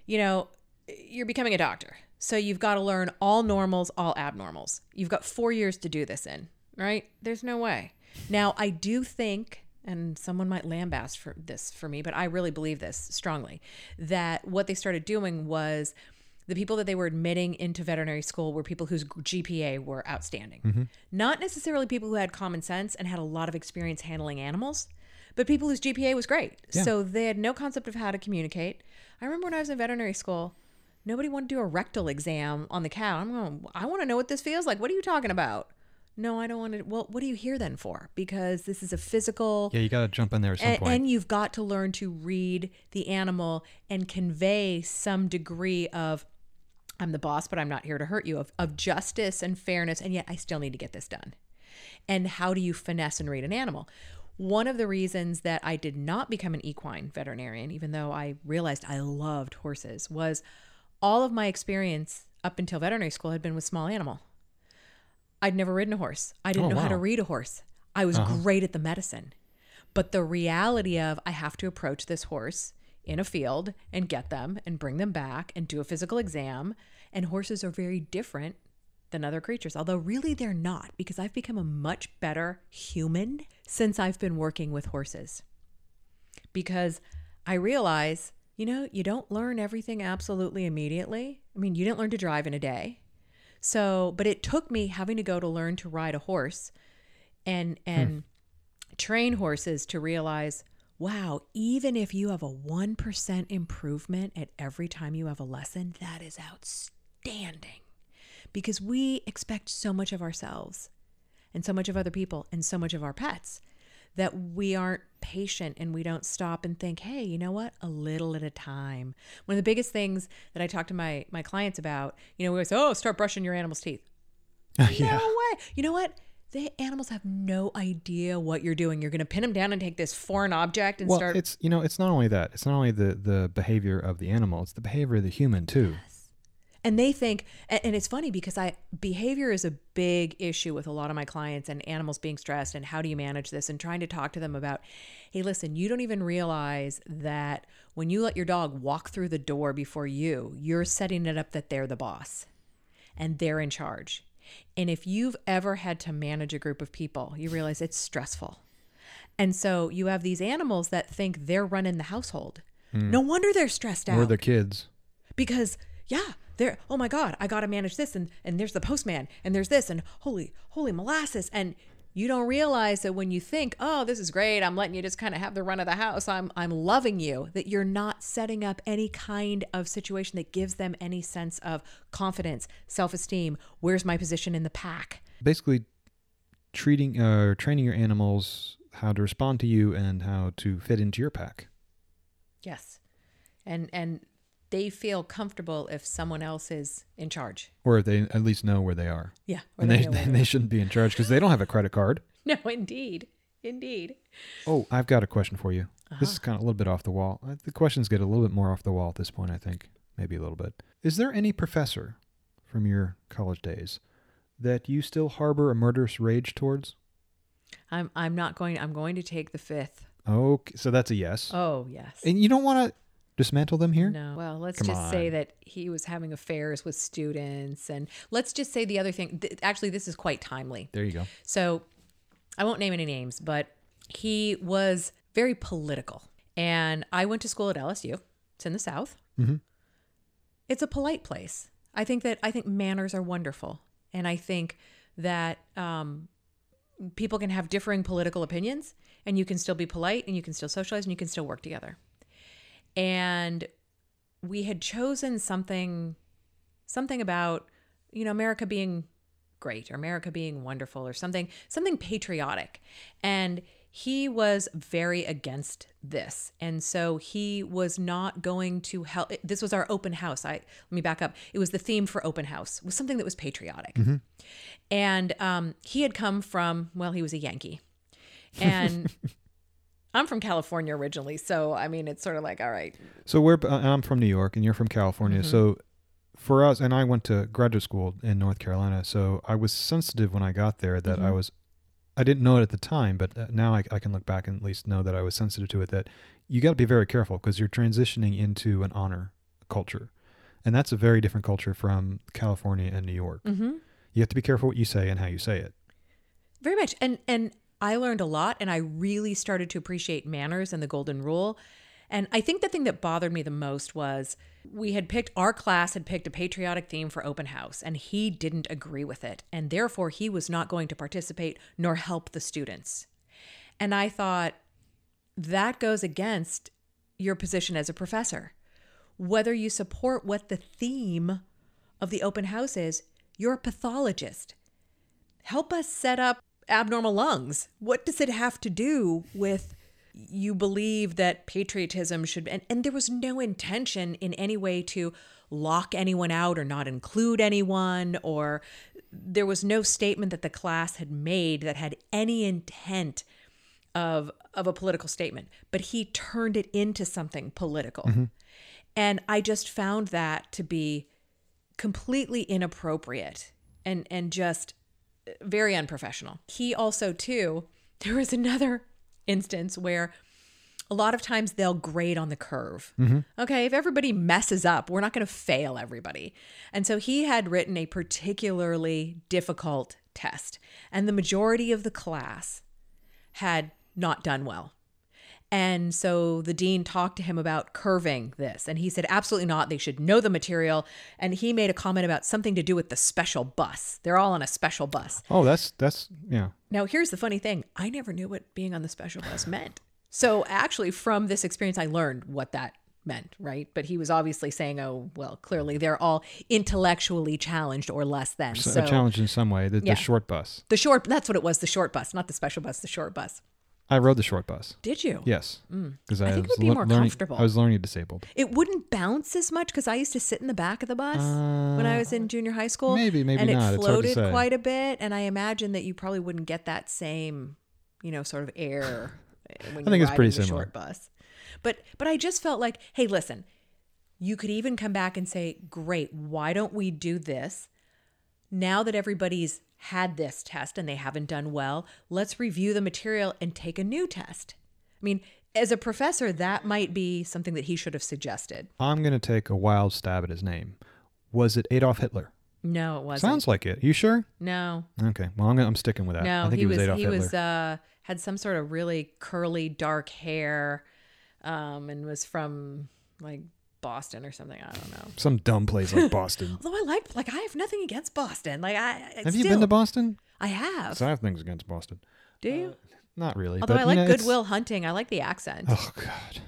you know you're becoming a doctor so you've got to learn all normals all abnormals you've got four years to do this in right there's no way now i do think and someone might lambast for this for me but i really believe this strongly that what they started doing was the people that they were admitting into veterinary school were people whose GPA were outstanding. Mm-hmm. Not necessarily people who had common sense and had a lot of experience handling animals, but people whose GPA was great. Yeah. So they had no concept of how to communicate. I remember when I was in veterinary school, nobody wanted to do a rectal exam on the cow. I'm going, I want to know what this feels like. What are you talking about? No, I don't want to. Well, what are you here then for? Because this is a physical. Yeah, you got to jump in there at some And, point. and you've got to learn to read the animal and convey some degree of I'm the boss, but I'm not here to hurt you, of, of justice and fairness, and yet I still need to get this done. And how do you finesse and read an animal? One of the reasons that I did not become an equine veterinarian, even though I realized I loved horses, was all of my experience up until veterinary school had been with small animal. I'd never ridden a horse. I didn't Oh, know how to read a horse. I was uh-huh. great at the medicine. But the reality of I have to approach this horse in a field and get them and bring them back and do a physical exam. And horses are very different than other creatures, although really they're not, because I've become a much better human since I've been working with horses. Because I realize, you know, you don't learn everything absolutely immediately. I mean, you didn't learn to drive in a day. So, but it took me having to go to learn to ride a horse and and hmm. train horses to realize, wow, even if you have a 1% improvement at every time you have a lesson, that is outstanding. Because we expect so much of ourselves and so much of other people and so much of our pets that we aren't patient and we don't stop and think, hey, you know what? A little at a time. One of the biggest things that I talk to my my clients about, you know, we always say, oh, start brushing your animal's teeth. yeah. No way. You know what? The animals have no idea what you're doing. You're going to pin them down and take this foreign object and Well, start. it's you know, it's not only that. It's not only the the behavior of the animal. It's the behavior of the human too. Yes. and they think and, and it's funny because i behavior is a big issue with a lot of my clients and animals being stressed and how do you manage this and trying to talk to them about hey listen you don't even realize that when you let your dog walk through the door before you you're setting it up that they're the boss and they're in charge and if you've ever had to manage a group of people you realize it's stressful. And so you have these animals that think they're running the household. No hmm. wonder they're stressed out Or the kids. because yeah there oh my god i gotta manage this and and there's the postman and there's this and holy holy molasses. And you don't realize that when you think, "Oh, this is great. I'm letting you just kind of have the run of the house. I'm I'm loving you." That you're not setting up any kind of situation that gives them any sense of confidence, self-esteem, where's my position in the pack? Basically, treating uh, training your animals how to respond to you and how to fit into your pack. Yes. And and they feel comfortable if someone else is in charge. Or if they at least know where they are. Yeah. And they, where they, shouldn't be in charge because they don't have a credit card. No, indeed. Indeed. Oh, I've got a question for you. This Uh-huh. is kind of a little bit off the wall. Uh, The questions get a little bit more off the wall at this point, I think. Maybe a little bit. Is there any professor from your college days that you still harbor a murderous rage towards? I'm I'm not going I'm going to take the fifth. Okay, so that's a yes. Oh, yes. And you don't want to dismantle them here? No. Well, let's Come just say that he was having affairs with students and let's just say the other thing th- actually this is quite timely. There you go. So I won't name any names, but he was very political. And I went to school at LSU. It's in the South. Mhm. It's a polite place. I think that I think manners are wonderful, and I think that um, people can have differing political opinions, and you can still be polite, and you can still socialize, and you can still work together. And we had chosen something, something about you know America being great or America being wonderful or something something patriotic. And he was very against this. And so he was not going to help this was our open house. I let me back up. It was the theme for open house was something that was patriotic. And um, he had come from well he was a yankee. And i'm from california originally so i mean it's sort of like all right So we're uh, I'm from New York and you're from California. Mm-hmm. So for us and I went to graduate school in North Carolina. So I was sensitive when I got there that I Mhm. was I didn't know it at the time, but uh, now I, I can look back and at least know that I was sensitive to it that you got to be very careful because you're transitioning into an honor culture. And that's a very different culture from California and New York. mm-hmm. You have to be careful what you say and how you say it. Very much. And and I learned a lot and I really started to appreciate manners and the golden rule. And I think the thing that bothered me the most was we had picked our class had picked a patriotic theme for open house and he didn't agree with it and therefore he was not going to participate nor help the students. And I thought that goes against your position as a professor. Whether you support what the theme of the open house is, you're a pathologist help us set up abnormal lungs. What does it have to do with you believe that patriotism should and, and there was no intention in any way to lock anyone out or not include anyone or there was no statement that the class had made that had any intent of of a political statement but he turned it into something political mm-hmm. and i just found that to be completely inappropriate and and just very unprofessional. He also too there was another instance where a lot of times they'll grade on the curve. Mm-hmm. Okay, if everybody messes up, we're not going to fail everybody. And so he had written a particularly difficult test, and the majority of the class had not done well. And so the dean talked to him about curving this, and he said, absolutely not. They should know the material. And he made a comment about something to do with the special bus. They're all on a special bus. Oh, that's that's yeah. Now, here's the funny thing I never knew what being on the special bus meant. So, actually, from this experience, I learned what that meant, right? But he was obviously saying, oh, well, clearly they're all intellectually challenged or less than. So, So, a challenge in some way. The, Yeah. the short bus. the short, that's what it was, the short bus, not the special bus, the short bus. I rode the short bus. Did you? Yes, because I, I think it was would be more learning, comfortable. I was learning disabled. It wouldn't bounce as much because I used to sit in the back of the bus when I was in junior high school. Uh, maybe, maybe and it not. It's hard to floated say. quite a bit, and I imagine that you probably wouldn't get that same, you know, sort of air when I think it's pretty the similar. short bus. But but I just felt like, hey, listen, you could even come back and say, great, why don't we do this? Now that everybody's had this test and they haven't done well, let's review the material and take a new test. I mean, as a professor, that might be something that he should have suggested. I'm going to take a wild stab at his name. Was it Adolf Hitler? No, it wasn't. Sounds like it. You sure? no, Okay. Well, I'm, gonna, I'm sticking with that. no. I think he was Adolf he Hitler. was uh had some sort of really curly dark hair, um, and was from like Boston or something. I don't know. Some dumb place like Boston. Although I like like I have nothing against Boston. Like I Have you been to Boston? I have. So I have things against Boston. Do you? Not really. Although but, I you like know, Good Will Hunting. I like the accent. Oh God.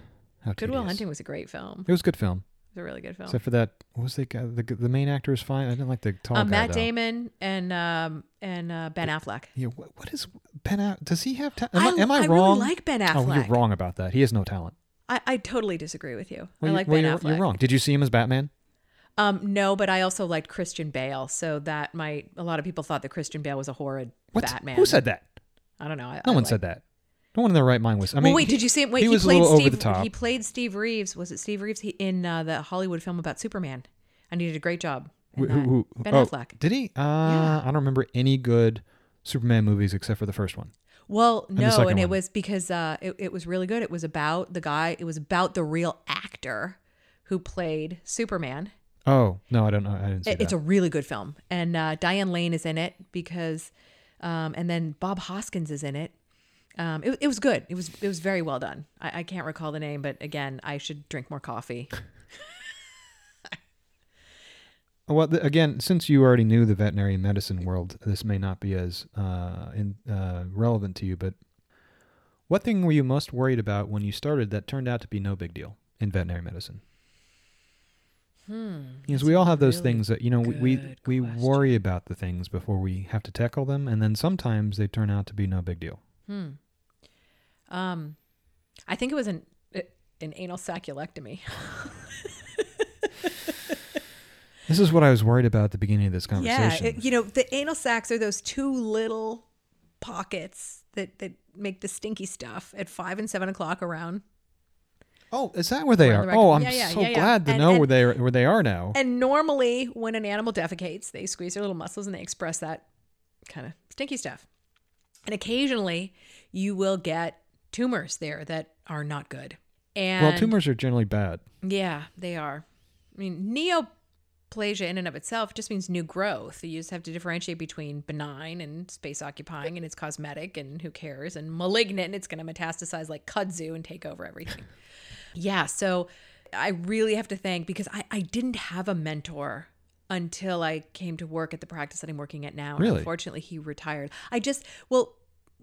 How Good Will tedious. Hunting was a great film. It was a good film. It was a really good film. Except for that, what was the guy? The, the main actor was fine. I didn't like the tall Uh, guy. Matt though. Damon and um, and uh, Ben Affleck. Yeah. What, what is Ben? Does he have talent? Am, I, am I, I wrong? really like Ben Affleck. Oh, you're wrong about that. He has no talent. I, I totally disagree with you. Well, I like well, Ben you're, Affleck. You're wrong. Did you see him as Batman? Um, no, but I also liked Christian Bale, so that might a lot of people thought that Christian Bale was a horrid What? Batman. Who said that? I don't know. I, No I one like- said that. No one in their right mind was. I well, mean, wait, did you see him? Wait, he was a played little over Steve. the top. He played Steve Reeves. Was it Steve Reeves? He, in uh, the Hollywood film about Superman, and he did a great job. in who, that. who, ben oh, Affleck. Did he? Uh, I don't remember any good Superman movies except for the first one. Well, no, second and it was because uh, it, it was really good. It was about the guy. It was about the real actor who played Superman. Oh no, I don't know. I didn't see It- that. it's a really good film, and uh, Diane Lane is in it because, um, and then Bob Hoskins is in it. Um, it, it was good. It was it was very well done. I, I can't recall the name, but again, I should drink more coffee. Well, th- again, since you already knew the veterinary medicine world, this may not be as uh, in, uh, relevant to you. But what thing were you most worried about when you started that turned out to be no big deal in veterinary medicine? Hmm. Because we all have those really things that you know we we, we worry about the things before we have to tackle them, and then sometimes they turn out to be no big deal. Hmm. Um, I think it was an an anal saculectomy. This is what I was worried about at the beginning of this Yeah, conversation. it- you know, the anal sacs are those two little pockets that that make the stinky stuff at five and seven o'clock around. oh, is that where they are? the Oh. I'm Yeah, yeah, so yeah, yeah. glad to And- know and- where they are, where they are now. And normally, when an animal defecates, they squeeze their little muscles and they express that kind of stinky stuff. And occasionally, you will get tumors there that are not good. And well, tumors are generally bad. Yeah, they are. I mean, neoplasia in and of itself just means new growth. You just have to differentiate between benign and space occupying, and it's cosmetic, and who cares, and malignant, and it's going to metastasize like kudzu and take over everything. yeah, so I really have to thank because I, I didn't have a mentor until I came to work at the practice that I'm working at now. And Really? Unfortunately, he retired. I just, well,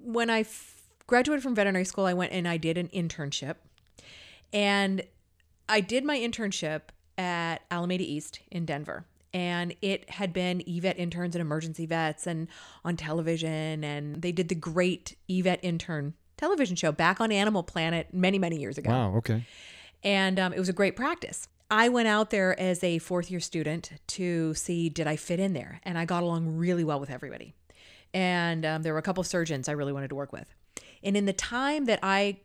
when I f- graduated from veterinary school, I went and I did an internship. And I did my internship at Alameda East in Denver. And it had been EVET interns and emergency vets and on television. And they did the great EVET intern television show back on Animal Planet many, many years ago Wow. Okay. and um, it was a great practice. I went out there as a fourth year student to see did I fit in there, and I got along really well with everybody. And um, there were a couple of surgeons I really wanted to work with. And in the time that I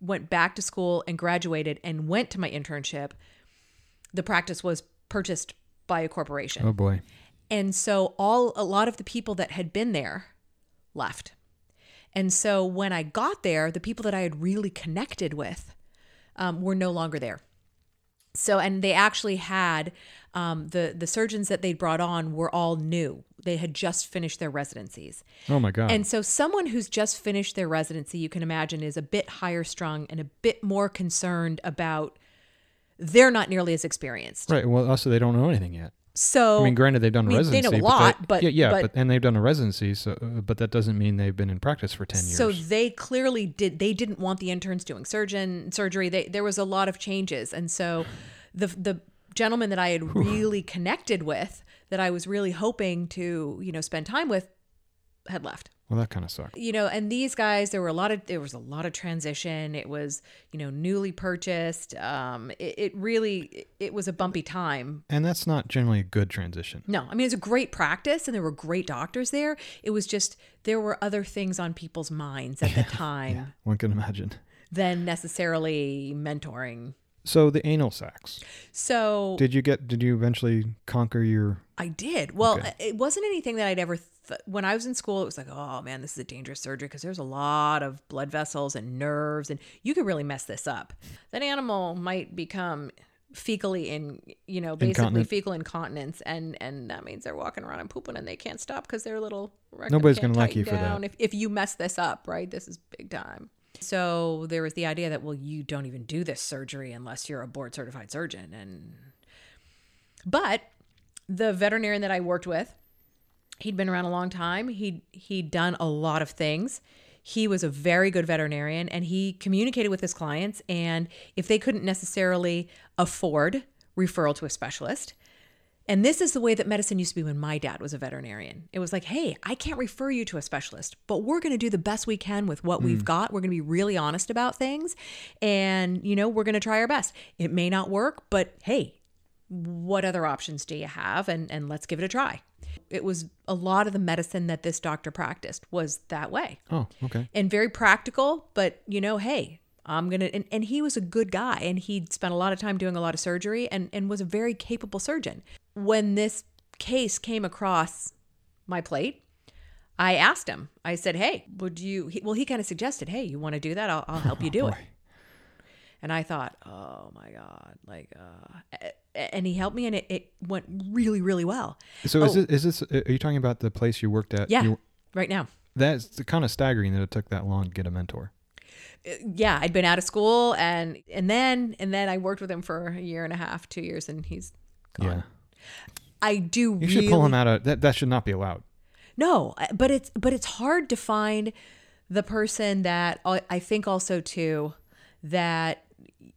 went back to school and graduated and went to my internship, the practice was purchased by a corporation. Oh boy. And so all a lot of the people that had been there left. And so when I got there, the people that I had really connected with um, were no longer there. So and they actually had um, the the surgeons that they'd brought on were all new. They had just finished their residencies. Oh my God. And so, someone who's just finished their residency, you can imagine, is a bit higher strung and a bit more concerned about they're not nearly as experienced. right. Well, also they don't know anything yet. So, I mean, granted, they've done I a mean, they residency. know a lot, they- but- yeah, yeah, but- but, and they've done a residency. So, uh, but that doesn't mean they've been in practice for ten years. so they clearly did. They didn't want the interns doing surgeon surgery. They, there was a lot of changes, and so the the gentleman that I had really connected with, that I was really hoping to you know spend time with, had left. Well, that kind of sucked. you know and these guys there were a lot of there was a lot of transition it was you know newly purchased um it, it really it was a bumpy time And that's not generally a good transition. no i mean it's a great practice and there were great doctors there it was just there were other things on people's minds at the time One can imagine. than necessarily mentoring So the anal sacs. so Did you get? Did you eventually conquer your? I did. Well, Okay. it wasn't anything that I'd ever. Th- when I was in school, it was like, oh man, this is a dangerous surgery because there's a lot of blood vessels and nerves, and you could really mess this up. That animal might become fecally in, you know, basically Incontinent. fecal incontinence, and and that means they're walking around and pooping, and they can't stop because their little Nobody's gonna like you for that. If if you mess this up, right, this is big time. So there was the idea that well, you don't even do this surgery unless you're a board certified surgeon, and but the veterinarian that I worked with He'd been around a long time. He'd he'd done a lot of things. He was a very good veterinarian and he communicated with his clients and if they couldn't necessarily afford referral to a specialist, and this is the way that medicine used to be when my dad was a veterinarian. It was like, hey, I can't refer you to a specialist, but we're going to do the best we can with what we've mm. got. We're going to be really honest about things. And, you know, we're going to try our best. It may not work, but hey, what other options do you have? And, and let's give it a try. It was a lot of the medicine that this doctor practiced was that way Oh, okay. and very practical, but you know, hey, I'm gonna and, and he was a good guy and he'd spent a lot of time doing a lot of surgery and, and was a very capable surgeon. When this case came across my plate, I asked him, I said, Hey, would you he, well he kind of suggested, Hey, you want to do that? I'll, I'll help you do it. And I thought, oh my God, like, uh, and he helped me and it, it went really, really well. So is Oh. this, is this? Are you talking about the place you worked at? Yeah, You- right now. that's kind of staggering that it took that long to get a mentor. yeah, I'd been out of school and and then and then I worked with him for a year and a half, two years, and he's gone. Yeah. I do You really should pull him out of that. That should not be allowed. no, but it's but it's hard to find the person that I I think also too that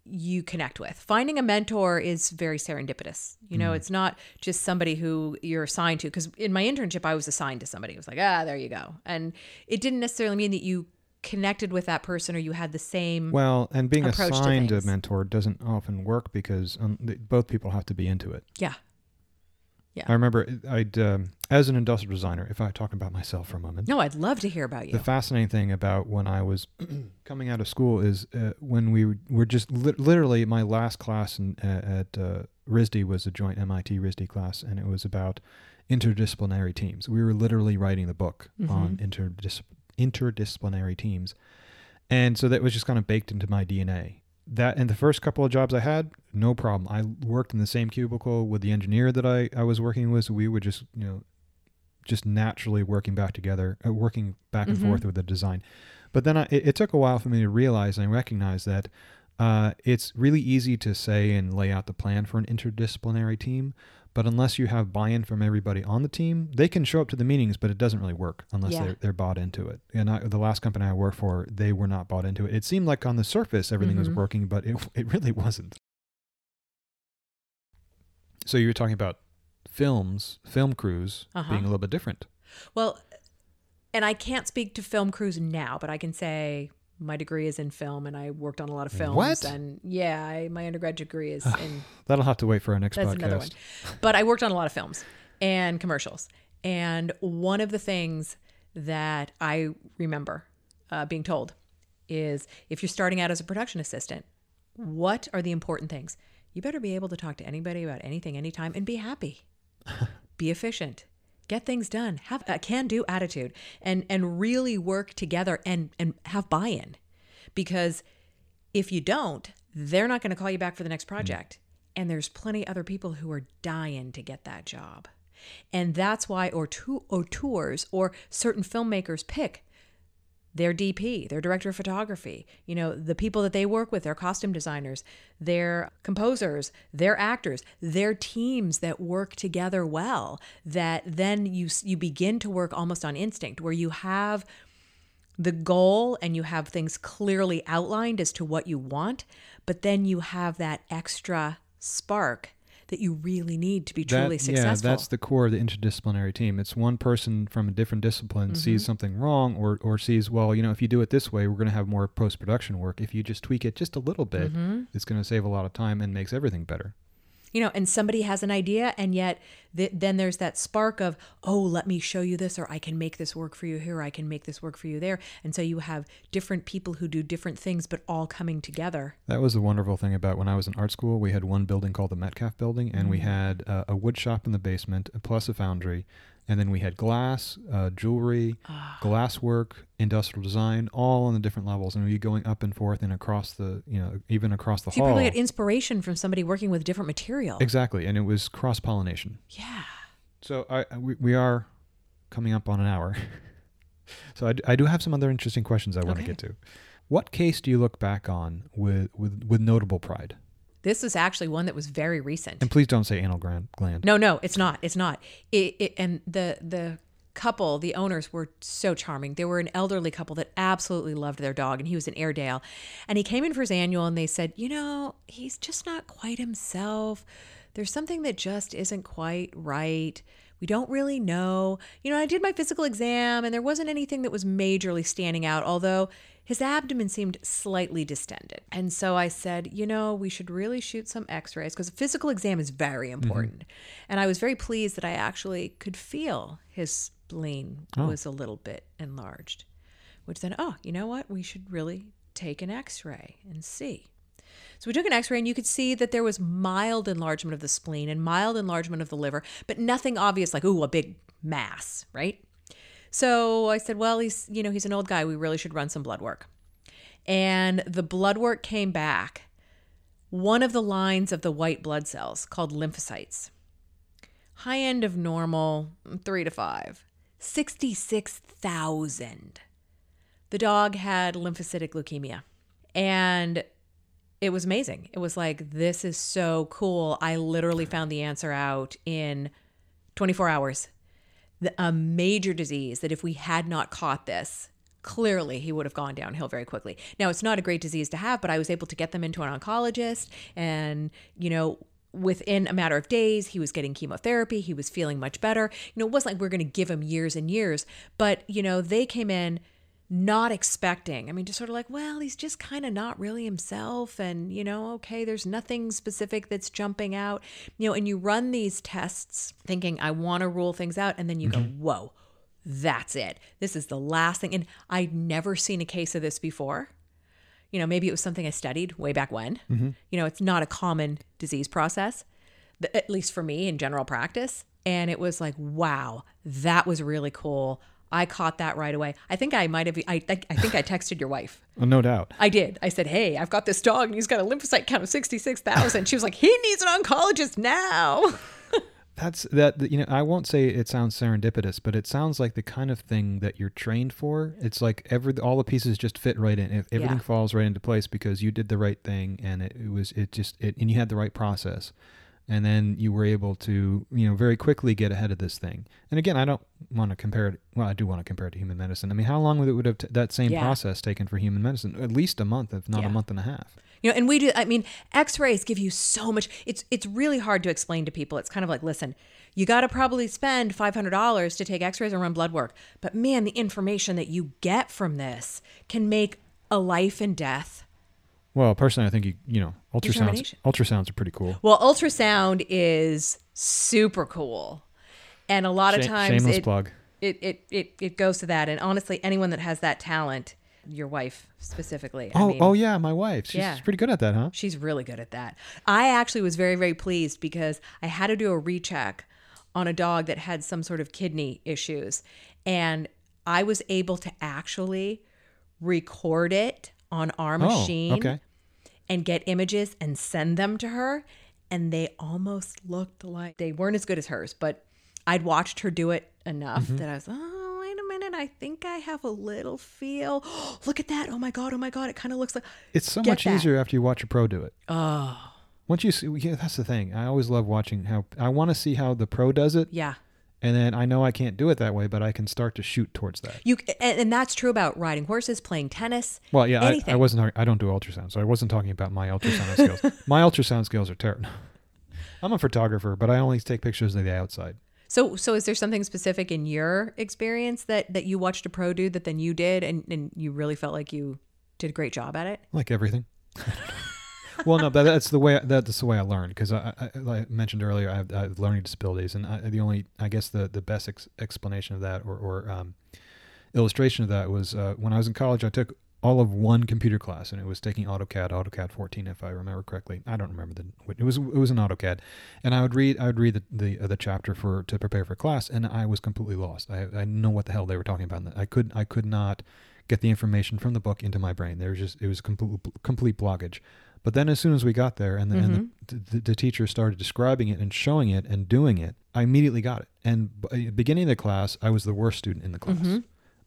you connect with. Finding a mentor is very serendipitous. You know, it's not just somebody who you're assigned to. Because in my internship, I was assigned to somebody. It was like, ah, there you go, and it didn't necessarily mean that you connected with that person or you had the same. Well, and being assigned a mentor doesn't often work because um, both people have to be into it. yeah, I remember I'd um, as an industrial designer. If I talk about myself for a moment, No, I'd love to hear about you. the fascinating thing about when I was coming out of school is uh, when we were- just lit literally my last class in, uh, at uh, RISD was a joint MIT RISD class, and it was about interdisciplinary teams. We were literally writing the book on interdis- interdisciplinary teams, and so that was just kind of baked into my DNA. That in the first couple of jobs I had, no problem. I worked in the same cubicle with the engineer that I, I was working with. So we would just you know just naturally working back together, uh, working back and Mhm. forth with the design. But then I, it, it took a while for me to realize and recognize that uh, it's really easy to say and lay out the plan for an interdisciplinary team. But unless you have buy-in from everybody on the team, they can show up to the meetings, but it doesn't really work unless Yeah. they're, they're bought into it. And I, the last company I worked for, they were not bought into it. It seemed like on the surface everything was Mhm. working, but it, it really wasn't. So you were talking about films, film crews Uh-huh. being a little bit different. Well, and I can't speak to film crews now, but I can say my degree is in film, and I worked on a lot of films. What? And yeah, I, my undergrad degree is in. That'll have to wait for our next That's podcast. another one. But I worked on a lot of films and commercials, and one of the things that I remember uh, being told is if you're starting out as a production assistant, what are the important things? You better be able to talk to anybody about anything, anytime, and be happy. be efficient. Get things done. Have a can-do attitude, and and really work together and and have buy-in, because if you don't, they're not going to call you back for the next mm-hmm. project. And there's plenty other people who are dying to get that job. And that's why auteur- auteurs or certain filmmakers pick their DP, their director of photography, you know, the people that they work with, their costume designers, their composers, their actors, their teams that work together well that then you you begin to work almost on instinct where you have the goal and you have things clearly outlined as to what you want, but then you have that extra spark that you really need to be truly That- successful. Yeah, that's the core of the interdisciplinary team. It's one person from a different discipline sees Mm-hmm. something wrong or, or sees, well, you know, if you do it this way, we're going to have more post production work. If you just tweak it just a little bit, Mm-hmm. it's going to save a lot of time and makes everything better. You know, and somebody has an idea, and yet th- then there's that spark of, oh, let me show you this, or I can make this work for you here, or I can make this work for you there. And so you have different people who do different things, but all coming together. That was the wonderful thing about when I was in art school. We had one building called the Metcalf Building, and Mm-hmm. we had uh, a wood shop in the basement, plus a foundry. And then we had glass, uh, jewelry, Ah. glass work, industrial design, all on the different levels. And we'd going up and forth and across the, you know, even across the So you probably get inspiration from somebody working with different material. Exactly. And it was cross pollination. Yeah. So I, I- we, we are coming up on an hour. so I, I do have some other interesting questions I want to Okay. get to. What case do you look back on with, with, with notable pride? This is actually one that was very recent. And please don't say anal gland. No, no, it's not. It's not. It, it and the the couple, the owners were so charming. They were an elderly couple that absolutely loved their dog, and he was an Airedale. And he came in for his annual, and they said, You know, he's just not quite himself. There's something that just isn't quite right. We don't really know. You know, I did my physical exam, and there wasn't anything that was majorly standing out, although his abdomen seemed slightly distended. And so I said, you know, we should really shoot some x rays because a physical exam is very mm-hmm. important. And I was very pleased that I actually could feel his spleen oh. was a little bit enlarged, which then, oh, you know what? We should really take an x ray and see. So we took an x ray and you could see that there was mild enlargement of the spleen and mild enlargement of the liver, but nothing obvious like, ooh, a big mass, right? So I said, well, he's, you know, he's an old guy. We really should run some blood work. And the blood work came back. One of the lines of the white blood cells called lymphocytes. High end of normal, three to five. 66,000. The dog had lymphocytic leukemia. And it was amazing. It was like, this is so cool. I literally found the answer out in 24 hours. A major disease that if we had not caught this, clearly he would have gone downhill very quickly. Now, it's not a great disease to have, but I was able to get them into an oncologist and, you know, within a matter of days, he was getting chemotherapy. He was feeling much better. You know, it wasn't like we are going to give him years and years, but, you know, they came in not expecting. I mean, just sort of like, well, he's just kind of not really himself. And, you know, okay, there's nothing specific that's jumping out. You know, and you run these tests thinking, I want to rule things out. And then you mm-hmm. go, whoa, that's it. This is the last thing. And I'd never seen a case of this before. You know, maybe it was something I studied way back when. Mm-hmm. You know, it's not a common disease process, at least for me in general practice. And it was like, wow, that was really cool. I caught that right away. I think I might have. I, I think I texted your wife. Oh, no doubt. I did. I said, "Hey, I've got this dog, and he's got a lymphocyte count of sixty-six thousand. She was like, "He needs an oncologist now." That's that. You know, I won't say it sounds serendipitous, but it sounds like the kind of thing that you're trained for. It's like every all the pieces just fit right in. Everything yeah. falls right into place because you did the right thing, and it, it was it just it, and you had the right process and then you were able to you know very quickly get ahead of this thing. And again i don't want to compare it well i do want to compare it to human medicine. I mean how long would it would have t- that same yeah. process taken for human medicine? At least a month if not yeah. a month and a half. You know and we do i mean x-rays give you so much it's it's really hard to explain to people. It's kind of like listen you got to probably spend $500 to take x-rays and run blood work. But man the information that you get from this can make a life and death well, personally, I think you you know ultrasounds ultrasounds are pretty cool. Well, ultrasound is super cool, and a lot of times shameless it, plug. It, it it it goes to that. And honestly, anyone that has that talent, your wife specifically. Oh, I mean, oh yeah, my wife. She's yeah. pretty good at that, huh? She's really good at that. I actually was very very pleased because I had to do a recheck on a dog that had some sort of kidney issues, and I was able to actually record it on our oh, machine. Okay and get images and send them to her. And they almost looked like they weren't as good as hers, but I'd watched her do it enough mm-hmm. that I was, oh, wait a minute. I think I have a little feel. look at that. Oh my God. Oh my God. It kind of looks like. It's so much that. easier after you watch a pro do it. Oh. Once you see, yeah, that's the thing. I always love watching how, I want to see how the pro does it. Yeah and then I know I can't do it that way, but I can start to shoot towards that. You and, and that's true about riding horses, playing tennis. Well, yeah, I, I, wasn't. I don't do ultrasound, so I wasn't talking about my ultrasound skills. My ultrasound skills are terrible. I'm a photographer, but I only take pictures of the outside. So, so is there something specific in your experience that that you watched a pro do that then you did, and and you really felt like you did a great job at it? Like everything well, no, but that's the way that's the way I learned because I, I, like I, mentioned earlier, I have, I have, learning disabilities, and I, the only I guess the the best ex- explanation of that or, or um, illustration of that was uh, when I was in college. I took all of one computer class, and it was taking AutoCAD, AutoCAD 14, if I remember correctly. I don't remember the it was it was an AutoCAD, and I would read I would read the the, uh, the chapter for to prepare for class, and I was completely lost. I I know what the hell they were talking about. I could I could not get the information from the book into my brain. There was just it was complete complete blockage. But then as soon as we got there and the, mm-hmm. and the, the, the, teacher started describing it and showing it and doing it, I immediately got it. And b- beginning of the class, I was the worst student in the class. Mm-hmm.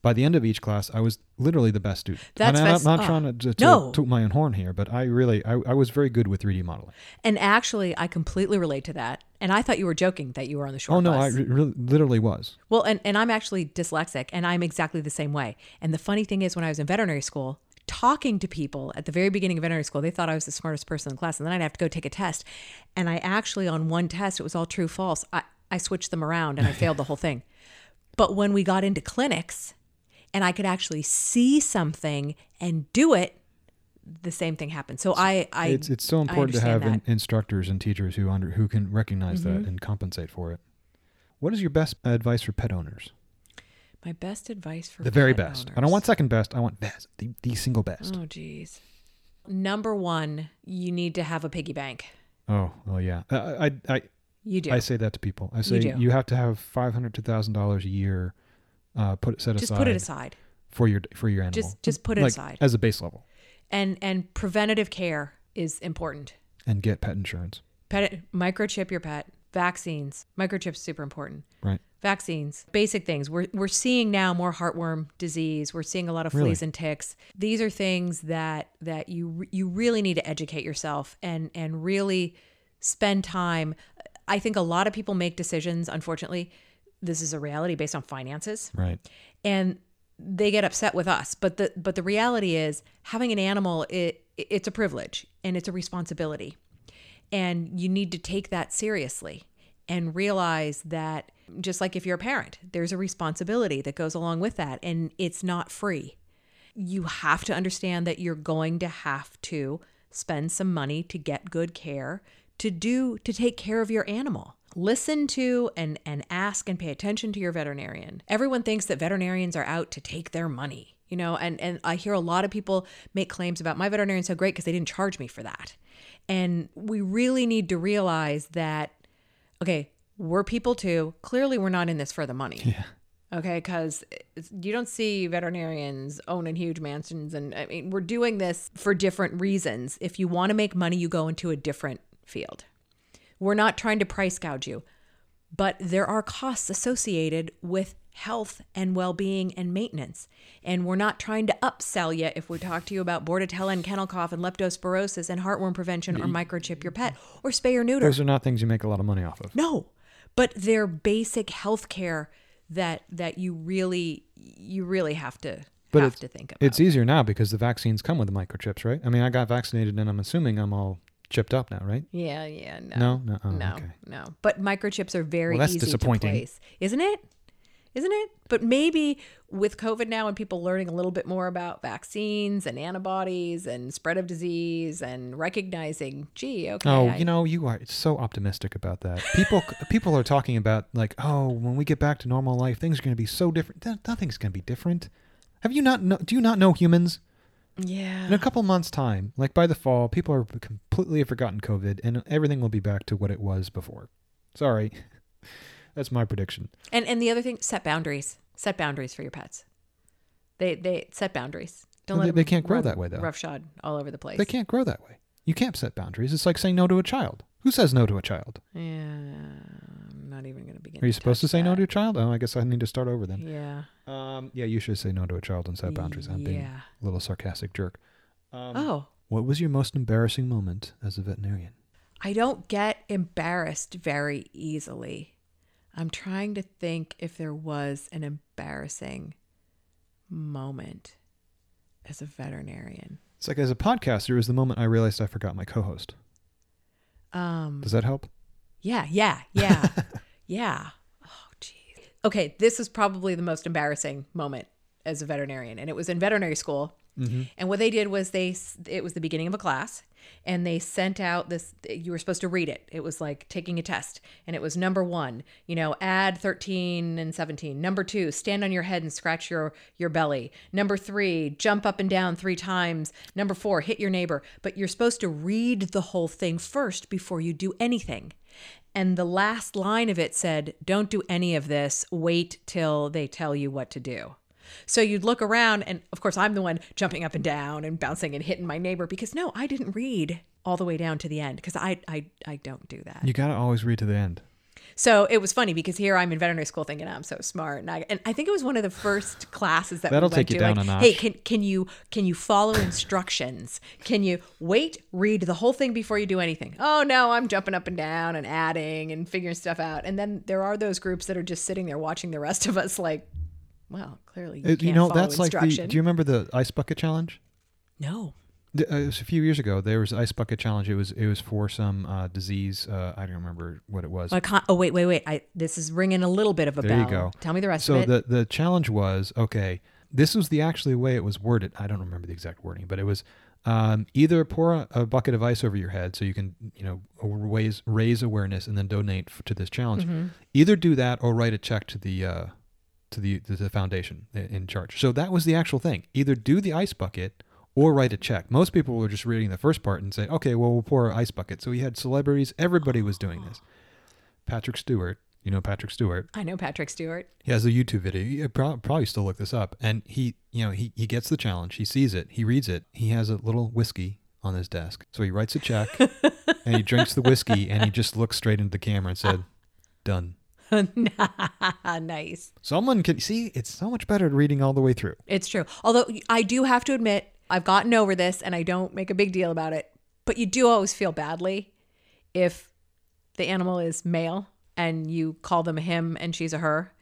By the end of each class, I was literally the best student. That's and I'm not, not oh. trying to, to No. toot my own horn here, but I really, I, I was very good with 3D modeling. And actually, I completely relate to that. And I thought you were joking that you were on the short oh no, bus. I re- really, literally was. Well, and, and I'm actually dyslexic and I'm exactly the same way. And the funny thing is, when I was in veterinary school, talking to people at the very beginning of veterinary school, they thought I was the smartest person in class. And then I'd have to go take a test. And I actually, on one test, it was all true, false. I, I switched them around and I failed the whole thing. But when we got into clinics and I could actually see something and do it, the same thing happened. So I, I it's it's so important to have in, instructors and teachers who under who can recognize Mm-hmm. that and compensate for it. What is your best advice for pet owners? My best advice for The very best. I don't want second best. I want best. The, the single best. Oh, geez. Number one, you need to have a piggy bank. Oh, well, yeah. I, I, I, You do. I say that to people. I say do. you, have to have five hundred to thousand dollars a year, uh, put it set just aside Just put it aside, for your for your animal. Just- just put it Like, aside. as a base level, and and preventative care is important. and get pet insurance. Pet microchip your pet. Vaccines. Microchips super important. Right. Vaccines, basic things. We're we're seeing now more heartworm disease. We're seeing a lot of Really? fleas and ticks. These are things that that you you really need to educate yourself and and really spend time. I think a lot of people make decisions. Unfortunately, this is a reality based on finances. Right. and they get upset with us but the but the reality is having an animal it it's a privilege and it's a responsibility and you need to take that seriously and realize that just like if you're a parent there's a responsibility that goes along with that and it's not free. You have to understand that you're going to have to spend some money to get good care to do to take care of your animal. Listen to and and ask and pay attention to your veterinarian. Everyone thinks that veterinarians are out to take their money you know and and i hear a lot of people make claims about my veterinarian's so great because they didn't charge me for that. And we really need to realize that okay we're people too. Clearly we're not in this for the money. Yeah. okay because you don't see veterinarians owning huge mansions and i mean we're doing this for different reasons. If you want to make money you go into a different field. We're not trying to price gouge you but there are costs associated with health and well-being and maintenance and we're not trying to upsell you if we talk to you about bordetella and kennel cough and leptospirosis and heartworm prevention or microchip your pet or spay or neuter Those are not things you make a lot of money off of. no, but they're basic health care that that you really you really have to But have to think about. it's easier now because the vaccines come with the microchips, right? I mean, I got vaccinated and I'm assuming I'm all chipped up now, right? yeah, yeah, no, No, no, oh, no, okay. no. But microchips are very Well, that's easy disappointing. to place, isn't it? Isn't it? But maybe with COVID now and people learning a little bit more about vaccines and antibodies and spread of disease and recognizing, gee, okay, Oh, I- you know, you are so optimistic about that. People, people are talking about like, oh, when we get back to normal life, things are going to be so different. Th- Nothing's going to be different. Have you not? Do you not know humans? yeah, In a couple months' time, like by the fall, people are completely have forgotten COVID, and everything will be back to what it was before. Sorry, that's my prediction. And and the other thing, set boundaries. Set boundaries for your pets. They they set boundaries. Don't let they- they can't grow rough- that way, though. Roughshod all over the place. They can't grow that way. You can't set boundaries. It's like saying no to a child. Who says no to a child? Yeah, I'm not even going to begin. Are you supposed to say no to a child? Oh, I guess I need to start over then. Yeah. Um, yeah, you should say no to a child and set boundaries. I'm being a little sarcastic jerk. Um, Oh, What was your most embarrassing moment as a veterinarian? I don't get embarrassed very easily. I'm trying to think if there was an embarrassing moment as a veterinarian. It's like as a podcaster, it was the moment I realized I forgot my co-host. Um, Does that help? Yeah, yeah, yeah, yeah. Oh, geez. Okay, this is probably the most embarrassing moment as a veterinarian, and it was in veterinary school. And what they did was they it was the beginning of a class, and they sent out this. You were supposed to read it. It was like taking a test, and it was number one. You know, add thirteen and seventeen. Number two, stand on your head and scratch your your belly. Number three, jump up and down three times. Number four, hit your neighbor. But you're supposed to read the whole thing first before you do anything. And the last line of it said, Don't do any of this. Wait till they tell you what to do. So you'd look around, and of course, I'm the one jumping up and down and bouncing and hitting my neighbor because no, I didn't read all the way down to the end because I, I, I don't do that. You got to always read to the end. So it was funny because here I'm in veterinary school thinking oh, I'm so smart, and I and I think it was one of the first classes that That'll we went take you to, down like, a notch. Hey, can can you can you follow instructions? Can you wait, read the whole thing before you do anything? Oh no, I'm jumping up and down and adding and figuring stuff out. And then there are those groups that are just sitting there watching the rest of us like, well, clearly you, Uh, can't you know, that's like the. Do you remember the ice bucket challenge? no. The- Uh, it was a few years ago. There was ice bucket challenge. It was it was for some uh, disease. Uh, I don't remember what it was. Oh wait, wait, wait! I this is ringing a little bit of a There bell. you go. Tell me the rest so of it. the the challenge was okay. This was the actually way it was worded. I don't remember the exact wording, but it was um, either pour a, a bucket of ice over your head so you can you know raise raise awareness and then donate f- to this challenge. Mm-hmm. Either do that or write a check to the uh, to the to the foundation in charge. So that was the actual thing. Either do the ice bucket or write a check. Most people were just reading the first part and say, okay, well we'll pour an ice bucket. So we had celebrities. Everybody was doing this. Patrick Stewart, you know Patrick Stewart. I know Patrick Stewart. He has a YouTube video. You probably still look this up. And he, you know, he, he gets the challenge. He sees it. He reads it. He has a little whiskey on his desk. So he writes a check and he drinks the whiskey and he just looks straight into the camera and said, done. nice. Someone can see it's so much better reading all the way through. It's true. Although I do have to admit, I've gotten over this and I don't make a big deal about it. But you do always feel badly if the animal is male and you call them a him and she's a her.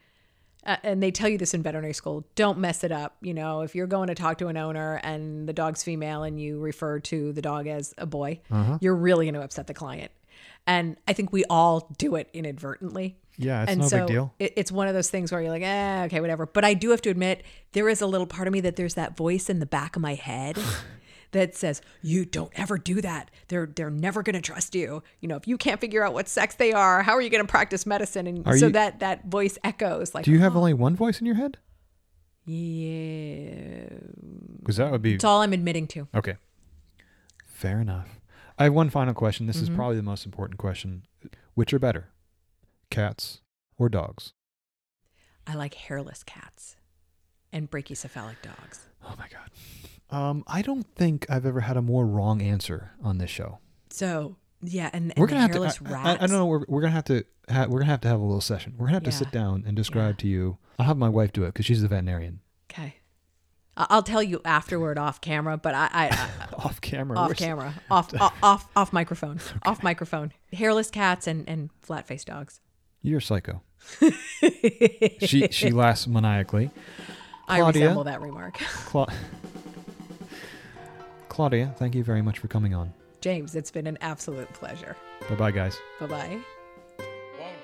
Uh, and they tell you this in veterinary school. Don't mess it up. You know, if you're going to talk to an owner and the dog's female and you refer to the dog as a boy, you're really going to upset the client. And I think we all do it inadvertently. Yeah, it's and no so big deal. It, it's one of those things where you're like, eh, okay, whatever. But I do have to admit, there is a little part of me that there's that voice in the back of my head that says, "You don't ever do that. They're they're never going to trust you. You know, if you can't figure out what sex they are, how are you going to practice medicine?" And Are so you- that that voice echoes like, Do you have only one voice in your head? yeah. Because that would be It's all I'm admitting to. okay. Fair enough. I have one final question. This Mm-hmm. is probably the most important question. Which are better, cats or dogs? I like hairless cats and brachycephalic dogs. Oh my god. Um, I don't think I've ever had a more wrong answer on this show. So yeah, and, and we're gonna have to. hairless I, I. I don't know. We're, we're gonna have to. Ha, we're gonna have to have a little session. We're gonna have to sit down and describe to you. I'll have my wife do it because she's the veterinarian. Okay. I- I'll tell you afterward off camera, but I, I, I Off camera. off Where's- camera, off, off, off, off microphone, off microphone. Hairless cats and, and flat faced dogs. You're a psycho. she she laughs maniacally. I Claudia? resemble that remark. Cla- Claudia, thank you very much for coming on. James, it's been an absolute pleasure. Bye bye, guys. Bye bye.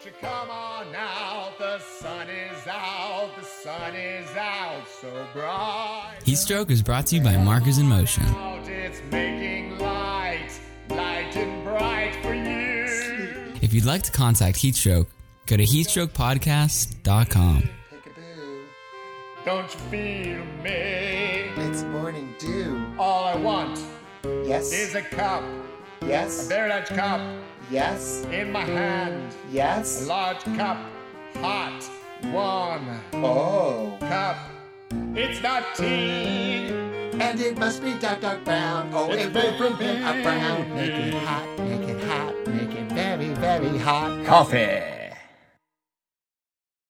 Won't you come on out? The sun is out. The sun is out so bright. Heat Stroke is brought to you by Markers in Motion. It's making light, light and bright for you. If you'd like to contact Heatstroke, go to heatstrokepodcast.com. Peekaboo. Don't you feel me? It's morning dew. All I want Yes. is a cup, Yes. a yes. very large cup Yes. in my hand. Yes. A large cup, hot, warm Oh. cup. It's not tea. And it must be dark, dark brown. Oh, It's it will very from a brown. Make it hot, make it hot, make it very, very hot. Coffee.